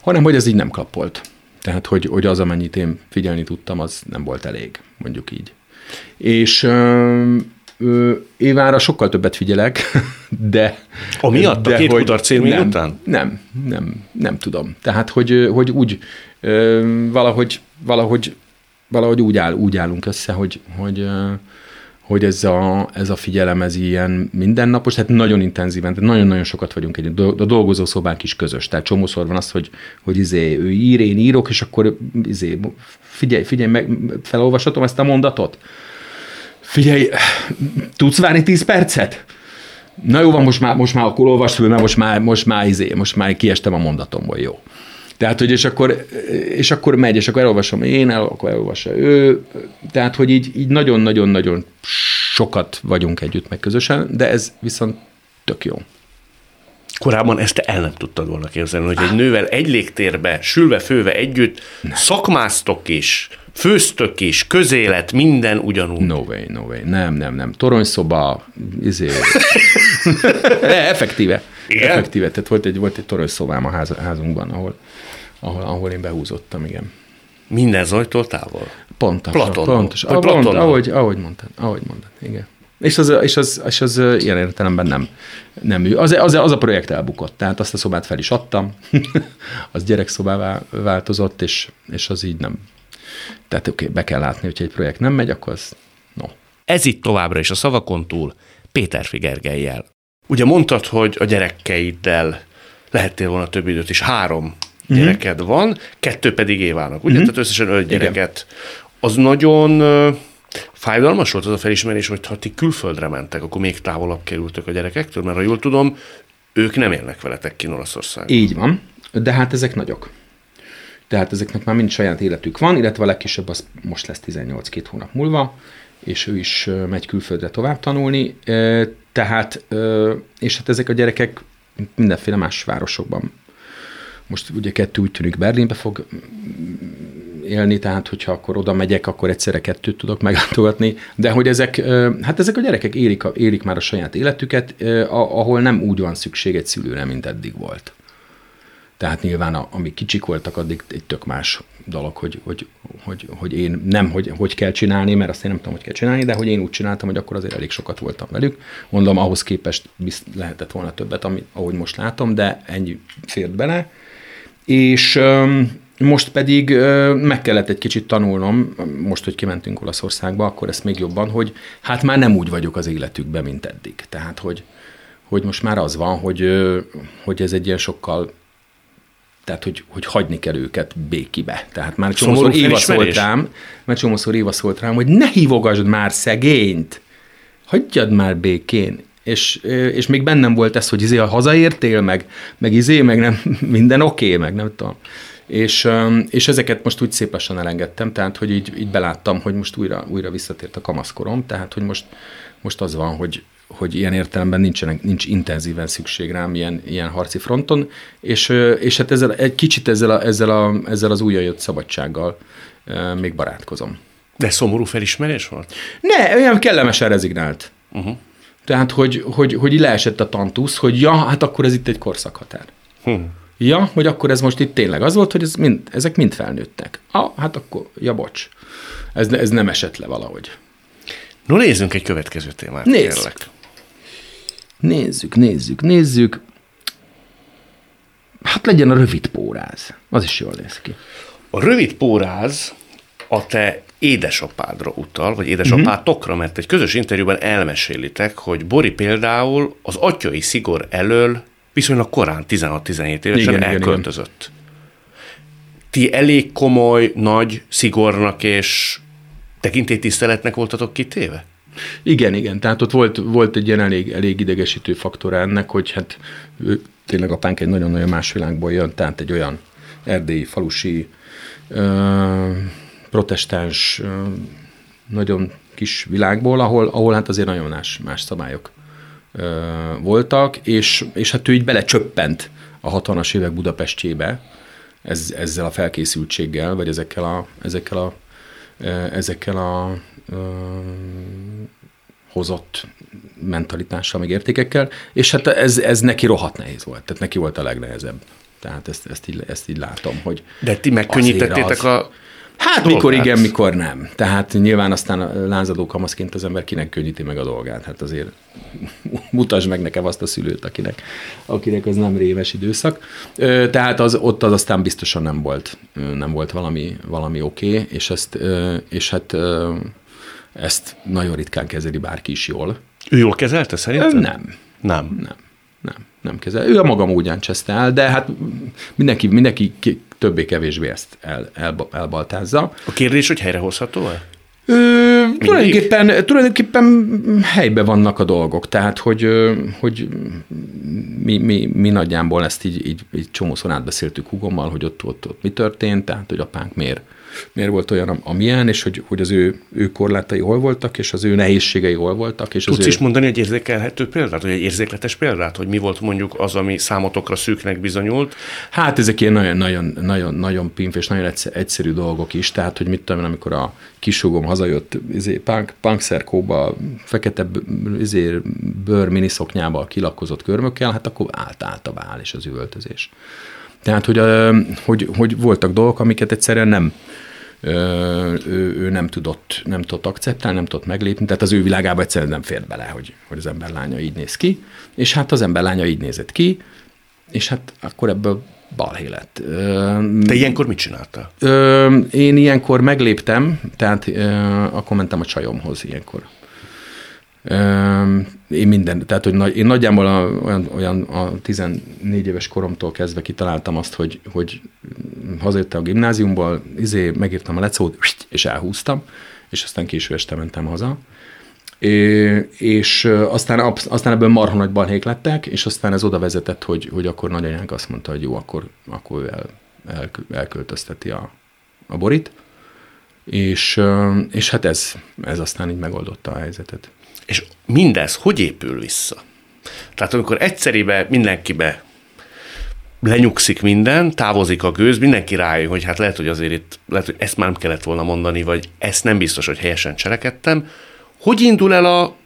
hanem hogy ez így nem klappolt. Tehát, hogy, hogy az, amennyit én figyelni tudtam, az nem volt elég, mondjuk így. És ö, ö, Évára sokkal többet figyelek, de... Amiatt? De, a két hogy kudarc nem, után? Nem, nem, nem tudom. Tehát, hogy, hogy úgy ö, valahogy, valahogy, valahogy úgy, áll, úgy állunk össze, hogy, hogy ö, hogy ez a, ez a figyelem, ez ilyen mindennapos, tehát nagyon intenzíven, tehát nagyon-nagyon sokat vagyunk egy, a dolgozószobánk is közös, tehát csomószor van az, hogy, hogy izé, ő ír, én írok, és akkor izé, figyelj, figyelj, meg, felolvashatom ezt a mondatot? Figyelj, tudsz várni 10 percet? Na jó van, most már, most már akkor olvasd mert most már, most már, izé, most már kiestem a mondatomból, jó. Tehát, hogy és akkor, és akkor megy, és akkor elolvasom én, el, akkor elolvassa ő. Tehát, hogy így, így nagyon-nagyon-nagyon sokat vagyunk együtt meg közösen, de ez viszont tök jó. Korábban ezt te el nem tudtad volna képzelni, hogy egy nővel egy légtérbe, sülve-főve együtt nem. szakmáztok is, főztök is, közélet, minden ugyanúgy. No way, no way. Nem, nem, nem. Toronyszoba, izé... effektíve. Igen? Effektíve. Tehát volt egy, volt egy torongyszobám a ház, házunkban, ahol ahol, ahol én behúzottam, igen. Minden zajtól távol? Pontos. Platon. Pontos. Ah, pont, ahogy, ahogy mondtad, ahogy mondtad, igen. És az, és az, és az ilyen értelemben nem, nem ő. Az, az, az a projekt elbukott, tehát azt a szobát fel is adtam, az gyerekszobává változott, és, és az így nem. Tehát oké, okay, be kell látni, hogyha egy projekt nem megy, akkor az no. Ez itt továbbra is a szavakon túl Péter Figergelyel. Ugye mondtad, hogy a gyerekeiddel lehettél volna több időt is. Három uh-huh. gyereked van, kettő pedig Évának, ugye? Uh-huh. Tehát összesen öt gyereket. Igen. Az nagyon fájdalmas volt az a felismerés, hogy ha ti külföldre mentek, akkor még távolabb kerültök a gyerekektől, mert ha jól tudom, ők nem élnek veletek ki Olaszországban. Így van, de hát ezek nagyok. Tehát ezeknek már mind saját életük van, illetve a legkisebb az most lesz 18 két hónap múlva, és ő is megy külföldre tovább tanulni. Tehát, és hát ezek a gyerekek mindenféle más városokban most ugye kettő úgy tűnik Berlinbe fog élni, tehát hogyha akkor oda megyek, akkor egyszerre kettőt tudok meglátogatni, de hogy ezek, hát ezek a gyerekek élik, élik már a saját életüket, ahol nem úgy van szükség egy szülőre, mint eddig volt. Tehát nyilván, amik kicsik voltak, addig egy tök más dolog, hogy, hogy, hogy, hogy én nem, hogy, hogy kell csinálni, mert azt én nem tudom, hogy kell csinálni, de hogy én úgy csináltam, hogy akkor azért elég sokat voltam velük. Mondom, ahhoz képest lehetett volna többet, ami, ahogy most látom, de ennyi fért bele. És most pedig meg kellett egy kicsit tanulnom, most, hogy kimentünk Olaszországba, akkor ezt még jobban, hogy hát már nem úgy vagyok az életükben, mint eddig. Tehát, hogy, hogy most már az van, hogy, hogy ez egy ilyen sokkal tehát, hogy, hogy hagyni kell őket békibe. Tehát már csomószor Éva szólt rám, mert csomószor Éva szólt rám, hogy ne hívogasd már szegényt, hagyjad már békén. És, és még bennem volt ez, hogy izé, ha hazaértél, meg, meg izé, meg nem, minden oké, okay, meg nem tudom. És, és ezeket most úgy szépesen elengedtem, tehát hogy így, így beláttam, hogy most újra, újra visszatért a kamaszkorom, tehát hogy most, most az van, hogy, hogy ilyen értelemben nincsenek, nincs intenzíven szükség rám ilyen, ilyen harci fronton, és, és hát ezzel, egy kicsit ezzel, a, ezzel, a, ezzel az újjajött szabadsággal még barátkozom. De szomorú felismerés volt? Ne, olyan kellemesen rezignált. Uh-huh. Tehát, hogy, hogy, hogy leesett a tantusz, hogy ja, hát akkor ez itt egy korszakhatár. Uh-huh. Ja, hogy akkor ez most itt tényleg az volt, hogy ez mind, ezek mind felnőttek. Ah, hát akkor, ja bocs. Ez, ez nem esett le valahogy. No, nézzünk egy következő témát, Nézz. kérlek. Nézzük, nézzük, nézzük. Hát legyen a rövid póráz. Az is jól néz ki. A rövid póráz a te édesapádra utal, vagy édesapátokra, uh-huh. mert egy közös interjúban elmesélitek, hogy Bori például az atyai szigor elől viszonylag korán, 16-17 évesen igen, elköltözött. Igen, igen. Ti elég komoly, nagy szigornak és tekintélytiszteletnek voltatok kitéve? Igen, igen, tehát ott volt, volt egy ilyen elég, elég idegesítő faktor ennek, hogy hát ő, tényleg apánk egy nagyon-nagyon más világból jön, tehát egy olyan erdélyi, falusi, ö, protestáns, ö, nagyon kis világból, ahol, ahol hát azért nagyon más, más szabályok ö, voltak, és, és hát ő így belecsöppent a 60-as évek Budapestjébe, ez, ezzel a felkészültséggel, vagy ezekkel a, ezekkel a, ezekkel a hozott mentalitással, meg értékekkel, és hát ez, ez neki rohadt nehéz volt, tehát neki volt a legnehezebb. Tehát ezt, ezt, így, ezt így látom, hogy... De ti megkönnyítettétek az, a Hát dolgát. mikor igen, mikor nem. Tehát nyilván aztán lázadó kamaszként az ember kinek könnyíti meg a dolgát. Hát azért mutasd meg nekem azt a szülőt, akinek, akinek az nem rémes időszak. Tehát az, ott az aztán biztosan nem volt, nem volt valami, valami oké, okay, és, ezt, és hát ezt nagyon ritkán kezeli bárki is jól. Ő jól kezelte szerintem? Nem. Nem. Nem. Nem, nem kezel. Ő a maga módján cseszte el, de hát mindenki, mindenki többé-kevésbé ezt el, el, elbaltázza. A kérdés, hogy helyrehozható-e? Ö, tulajdonképpen, tulajdonképpen helybe vannak a dolgok, tehát hogy, hogy mi, mi, mi nagyjából ezt így, így, így csomószor átbeszéltük hugommal, hogy ott, ott, ott mi történt, tehát hogy apánk miért miért volt olyan, amilyen, és hogy, hogy az ő, ő korlátai hol voltak, és az ő nehézségei hol voltak. És Tudsz az is ő... mondani egy érzékelhető példát, vagy egy érzékletes példát, hogy mi volt mondjuk az, ami számotokra szűknek bizonyult? Hát ezek ilyen nagyon, nagyon, nagyon, nagyon pimp és nagyon egyszerű dolgok is, tehát hogy mit tudom amikor a kisugom hazajött izé, punk, punkszerkóba, fekete izé, bőr miniszoknyába kilakozott körmökkel, hát akkor állt, állt a vál és az üvöltözés. Tehát, hogy, hogy, hogy voltak dolgok, amiket egyszerűen nem, ő, ő nem, tudott, nem tudott akceptálni, nem tudott meglépni, tehát az ő világába egyszerűen nem fért bele, hogy, hogy az ember lánya így néz ki, és hát az ember lánya így nézett ki, és hát akkor ebből balhé lett. Te ilyenkor mit csináltál? Én ilyenkor megléptem, tehát akkor mentem a csajomhoz ilyenkor én minden, tehát hogy nagy, én nagyjából a, olyan, olyan a 14 éves koromtól kezdve kitaláltam azt, hogy, hogy hazajöttem a gimnáziumból, izé, megírtam a lecót, és elhúztam, és aztán késő este mentem haza. É, és aztán, aztán ebből marha nagy balhék lettek, és aztán ez oda vezetett, hogy, hogy akkor nagyanyánk azt mondta, hogy jó, akkor, akkor el, el, elköltözteti a, a borit, és, és hát ez, ez aztán így megoldotta a helyzetet. És mindez hogy épül vissza? Tehát amikor egyszerűen mindenkibe lenyugszik minden, távozik a gőz, mindenki rájön, hogy hát lehet, hogy azért itt, lehet, hogy ezt már nem kellett volna mondani, vagy ezt nem biztos, hogy helyesen cselekedtem. Hogy indul el a,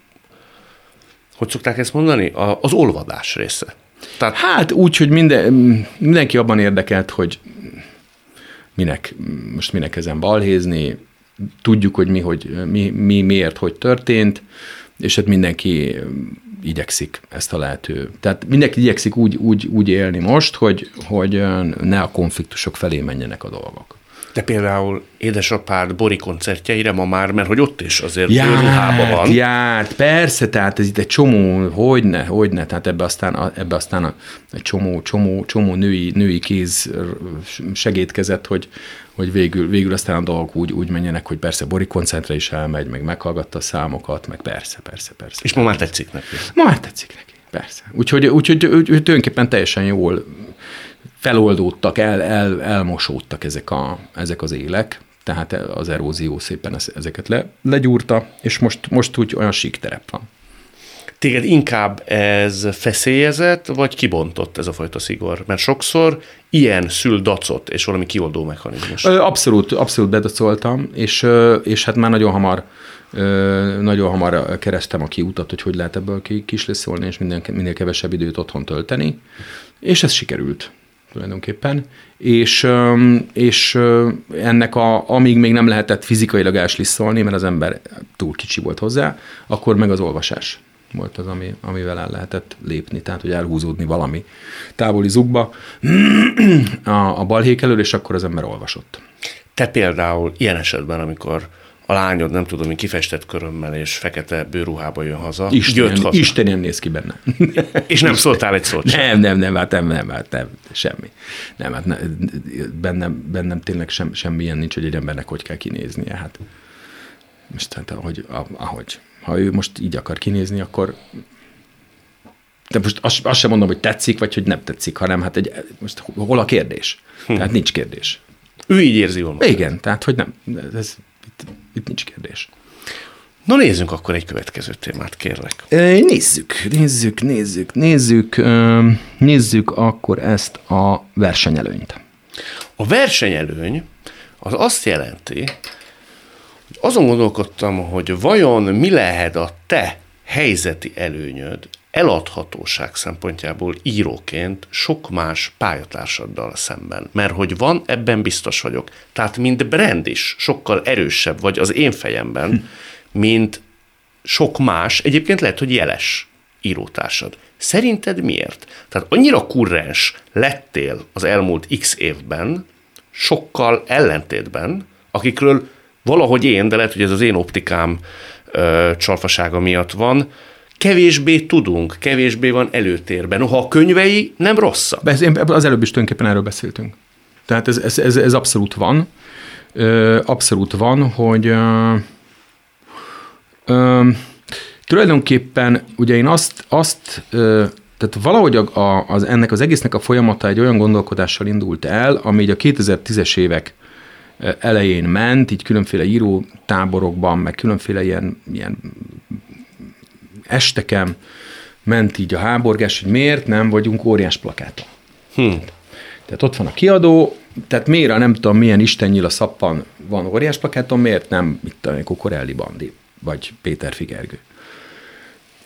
hogy szokták ezt mondani, a, az olvadás része? Tehát... Hát úgy, hogy minden, mindenki abban érdekelt, hogy minek, most minek ezen balhézni, tudjuk, hogy mi, hogy mi, mi miért, hogy történt, és hát mindenki igyekszik ezt a lehető. Tehát mindenki igyekszik úgy, úgy, úgy élni most, hogy, hogy ne a konfliktusok felé menjenek a dolgok. De például édesapád Bori koncertjeire ma már, mert hogy ott is azért járt, van. Járt, persze, tehát ez itt egy csomó, hogyne, hogyne, tehát ebbe aztán, ebbe aztán a, egy csomó, csomó, csomó női, női kéz segítkezett, hogy, hogy végül, végül aztán a dolgok úgy, úgy menjenek, hogy persze Bori koncertre is elmegy, meg meghallgatta a számokat, meg persze, persze, persze. És ma már tetszik neki. Ma már tetszik neki, persze. Úgyhogy, úgyhogy, úgyhogy tulajdonképpen teljesen jól feloldódtak, el, el, elmosódtak ezek, a, ezek az élek, tehát az erózió szépen ezeket le, legyúrta, és most, most úgy olyan sík terep van. Téged inkább ez feszélyezett, vagy kibontott ez a fajta szigor? Mert sokszor ilyen szül dacot, és valami kioldó mechanizmus. Abszolút, abszolút bedacoltam, és, és hát már nagyon hamar nagyon hamar kerestem a kiutat, hogy hogy lehet ebből kisleszolni, és minden, minél kevesebb időt otthon tölteni, és ez sikerült tulajdonképpen, és, és ennek a, amíg még nem lehetett fizikailag elslisszolni, mert az ember túl kicsi volt hozzá, akkor meg az olvasás volt az, ami, amivel el lehetett lépni, tehát hogy elhúzódni valami távoli zugba a, a balhék elől, és akkor az ember olvasott. Te például ilyen esetben, amikor a lányod, nem tudom, kifestett körömmel és fekete bőruhába jön haza. Isten, jött haza. Nem néz ki benne. és nem szóltál egy szót sem. Nem, nem, nem, hát nem, nem, hát nem, semmi. Nem, hát ne, bennem, bennem tényleg sem, semmi ilyen nincs, hogy egy embernek hogy kell kinéznie. Hát most hát ahogy, ahogy, ha ő most így akar kinézni, akkor de most azt, azt sem mondom, hogy tetszik, vagy hogy nem tetszik, hanem hát egy, most hol a kérdés? Hm. Tehát nincs kérdés. Ő így érzi jól Igen, tehát hogy nem, ez, itt, nincs kérdés. No nézzünk akkor egy következő témát, kérlek. Nézzük, nézzük, nézzük, nézzük, nézzük akkor ezt a versenyelőnyt. A versenyelőny az azt jelenti, hogy azon gondolkodtam, hogy vajon mi lehet a te helyzeti előnyöd eladhatóság szempontjából íróként sok más pályatársaddal szemben. Mert hogy van, ebben biztos vagyok. Tehát mint brand is sokkal erősebb vagy az én fejemben, mint sok más, egyébként lehet, hogy jeles írótársad. Szerinted miért? Tehát annyira kurrens lettél az elmúlt x évben, sokkal ellentétben, akikről valahogy én, de lehet, hogy ez az én optikám ö, csalfasága miatt van, kevésbé tudunk, kevésbé van előtérben. Noha a könyvei nem rosszak. Ez, az előbb is tulajdonképpen erről beszéltünk. Tehát ez, ez, ez, ez abszolút van. Abszolút van, hogy ö, ö, tulajdonképpen ugye én azt, azt ö, tehát valahogy a, a, az, ennek az egésznek a folyamata egy olyan gondolkodással indult el, ami így a 2010-es évek elején ment, így különféle író táborokban, meg különféle ilyen, ilyen esteken ment így a háborgás, hogy miért nem vagyunk óriás plakáton. Hm. Tehát ott van a kiadó, tehát miért a nem tudom milyen istennyil a szappan van óriás plakáton, miért nem, mit tudom, Kokorelli Bandi, vagy Péter Figergő.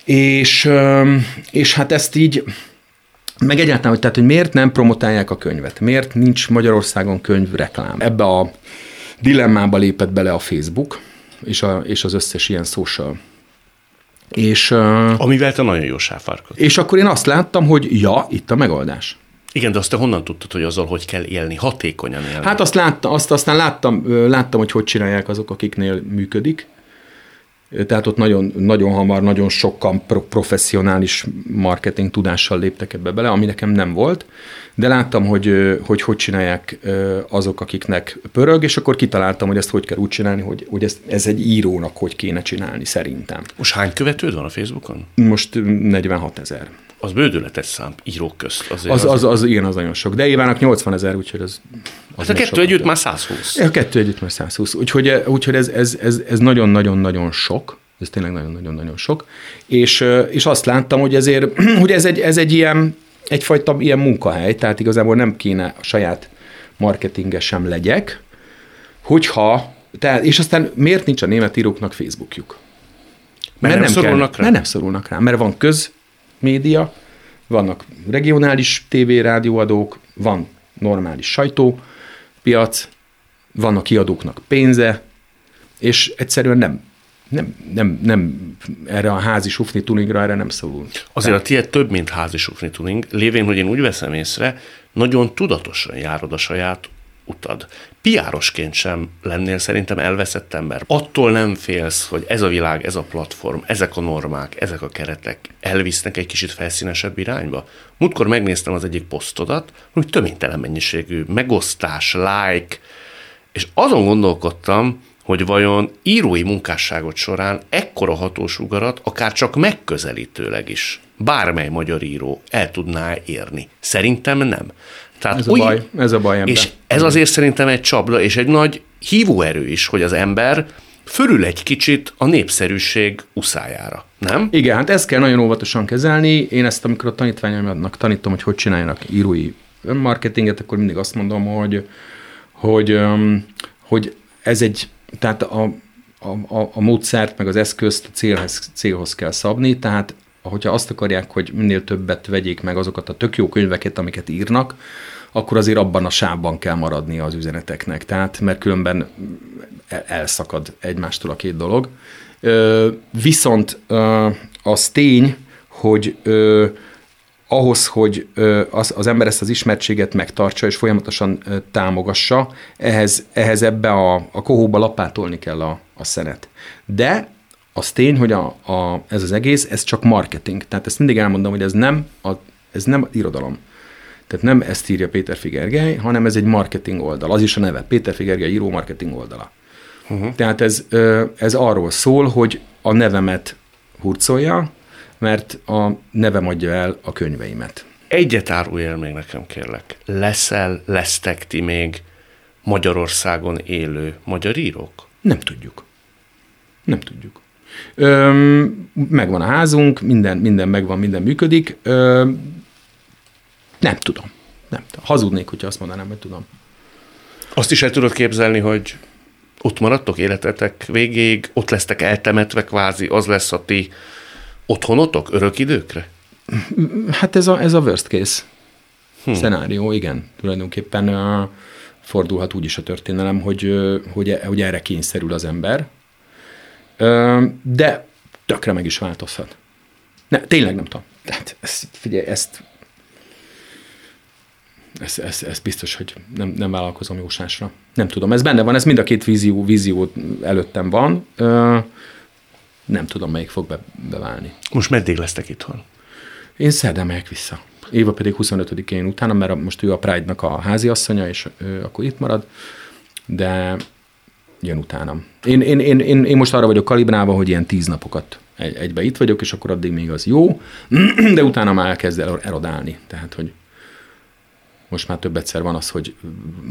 És, és hát ezt így, meg egyáltalán, hogy, tehát, hogy miért nem promotálják a könyvet, miért nincs Magyarországon könyvreklám. Ebbe a dilemmába lépett bele a Facebook, és, a, és az összes ilyen social és, Amivel te nagyon jó sáfárkod. És akkor én azt láttam, hogy ja, itt a megoldás. Igen, de azt te honnan tudtad, hogy azzal hogy kell élni, hatékonyan élni? Hát azt, láttam, azt aztán láttam, láttam, hogy hogy csinálják azok, akiknél működik. Tehát ott nagyon, nagyon hamar, nagyon sokan professzionális marketing tudással léptek ebbe bele, ami nekem nem volt de láttam, hogy hogy, hogy csinálják azok, akiknek pörög, és akkor kitaláltam, hogy ezt hogy kell úgy csinálni, hogy, hogy ez, ez egy írónak hogy kéne csinálni, szerintem. Most hány követőd van a Facebookon? Most 46 ezer. Az bődöletes szám írók közt. Azért az, az, az, igen, az nagyon sok. De Évának 80 ezer, úgyhogy az... az hát a kettő együtt már 120. A kettő együtt már 120. Úgyhogy, úgyhogy ez, ez, ez, ez nagyon-nagyon-nagyon sok. Ez tényleg nagyon-nagyon-nagyon sok. És, és azt láttam, hogy ezért, hogy ez egy, ez egy ilyen egyfajta ilyen munkahely, tehát igazából nem kéne a saját marketinges sem legyek, hogyha, tehát, és aztán miért nincs a német íróknak Facebookjuk? Mert, mert nem, nem szorulnak kell, rá? Mert nem szorulnak rá, mert van közmédia, vannak regionális TV, rádióadók, van normális sajtópiac, vannak kiadóknak pénze, és egyszerűen nem, nem, nem, nem erre a házi sufni tuningra erre nem szólunk. Azért a tiéd több, mint házi sufni tuning, lévén, hogy én úgy veszem észre, nagyon tudatosan járod a saját utad. Piárosként sem lennél szerintem elveszett ember. Attól nem félsz, hogy ez a világ, ez a platform, ezek a normák, ezek a keretek elvisznek egy kicsit felszínesebb irányba. Múltkor megnéztem az egyik posztodat, hogy töménytelen mennyiségű megosztás, like, és azon gondolkodtam, hogy vajon írói munkásságot során ekkora hatósugarat akár csak megközelítőleg is bármely magyar író el tudná érni. Szerintem nem. Tehát ez, a baj, ez a baj ember. És ez azért szerintem egy csapda, és egy nagy hívóerő is, hogy az ember fölül egy kicsit a népszerűség uszájára, nem? Igen, hát ezt kell nagyon óvatosan kezelni. Én ezt, amikor a tanítványaimnak tanítom, hogy hogy csináljanak írói önmarketinget, akkor mindig azt mondom, hogy, hogy, hogy ez egy, tehát a, a, a, a módszert, meg az eszközt a célhez, célhoz kell szabni, tehát hogyha azt akarják, hogy minél többet vegyék meg azokat a tök jó könyveket, amiket írnak, akkor azért abban a sávban kell maradni az üzeneteknek. Tehát, mert különben elszakad egymástól a két dolog. Viszont az tény, hogy ahhoz, hogy az, az ember ezt az ismertséget megtartsa és folyamatosan támogassa, ehhez, ehhez ebbe a, a kohóba lapátolni kell a, a szenet. De az tény, hogy a, a, ez az egész, ez csak marketing. Tehát ezt mindig elmondom, hogy ez nem, a, ez nem irodalom. Tehát nem ezt írja Péter Figergely, hanem ez egy marketing oldal. Az is a neve. Péter Figergely író marketing oldala. Uh-huh. Tehát ez, ez arról szól, hogy a nevemet hurcolja, mert a nevem adja el a könyveimet. Egyet árulj el még nekem, kérlek. Leszel, lesztek ti még Magyarországon élő magyar írók? Nem tudjuk. Nem tudjuk. Öm, megvan a házunk, minden, minden megvan, minden működik. Öm, nem tudom. Nem. Hazudnék, hogyha azt mondanám, hogy tudom. Azt is el tudod képzelni, hogy ott maradtok életetek végéig, ott lesztek eltemetve kvázi, az lesz a ti otthonotok örök időkre? Hát ez a, ez a worst case hmm. szenárió, igen. Tulajdonképpen uh, fordulhat úgy is a történelem, hogy, hogy, hogy erre kényszerül az ember, de tökre meg is változhat. Ne, tényleg nem tudom. Tehát ezt, figyelj, ezt ez, ez, ez biztos, hogy nem, nem vállalkozom jósásra. Nem tudom, ez benne van, ez mind a két vízió, vízió előttem van. Nem tudom, melyik fog be, beválni. Most meddig lesztek itthon? Én szerdán megyek vissza. Éva pedig 25-én utána, mert most ő a Pride-nak a háziasszonya, és ő akkor itt marad, de jön utánam. Én, én, én, én, én most arra vagyok kalibrálva, hogy ilyen tíz napokat egy, egybe itt vagyok, és akkor addig még az jó, de utána már elkezd el, erodálni. Tehát, hogy most már több egyszer van az, hogy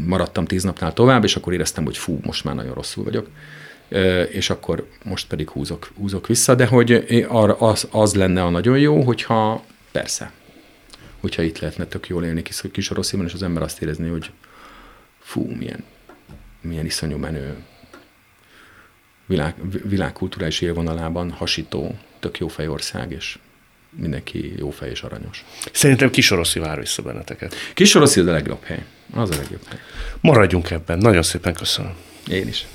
maradtam tíz napnál tovább, és akkor éreztem, hogy fú, most már nagyon rosszul vagyok és akkor most pedig húzok, húzok vissza, de hogy az, az lenne a nagyon jó, hogyha persze, hogyha itt lehetne tök jól élni kis, kis és az ember azt érezni, hogy fú, milyen, milyen iszonyú menő világ, világkulturális élvonalában hasító, tök jó fejország, és mindenki jó fej és aranyos. Szerintem Kisoroszi vár vissza benneteket. Kisoroszi az a legjobb hely. Az a legjobb hely. Maradjunk ebben. Nagyon szépen köszönöm. Én is.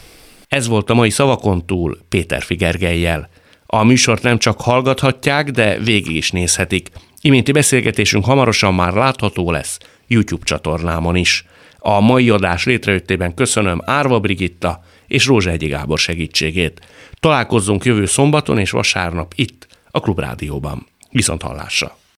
Ez volt a mai szavakon túl Péter Figergelyel. A műsort nem csak hallgathatják, de végig is nézhetik. Iménti beszélgetésünk hamarosan már látható lesz YouTube csatornámon is. A mai adás létrejöttében köszönöm Árva Brigitta és Rózsa Egyi Gábor segítségét. Találkozzunk jövő szombaton és vasárnap itt, a Klubrádióban. Viszont hallásra!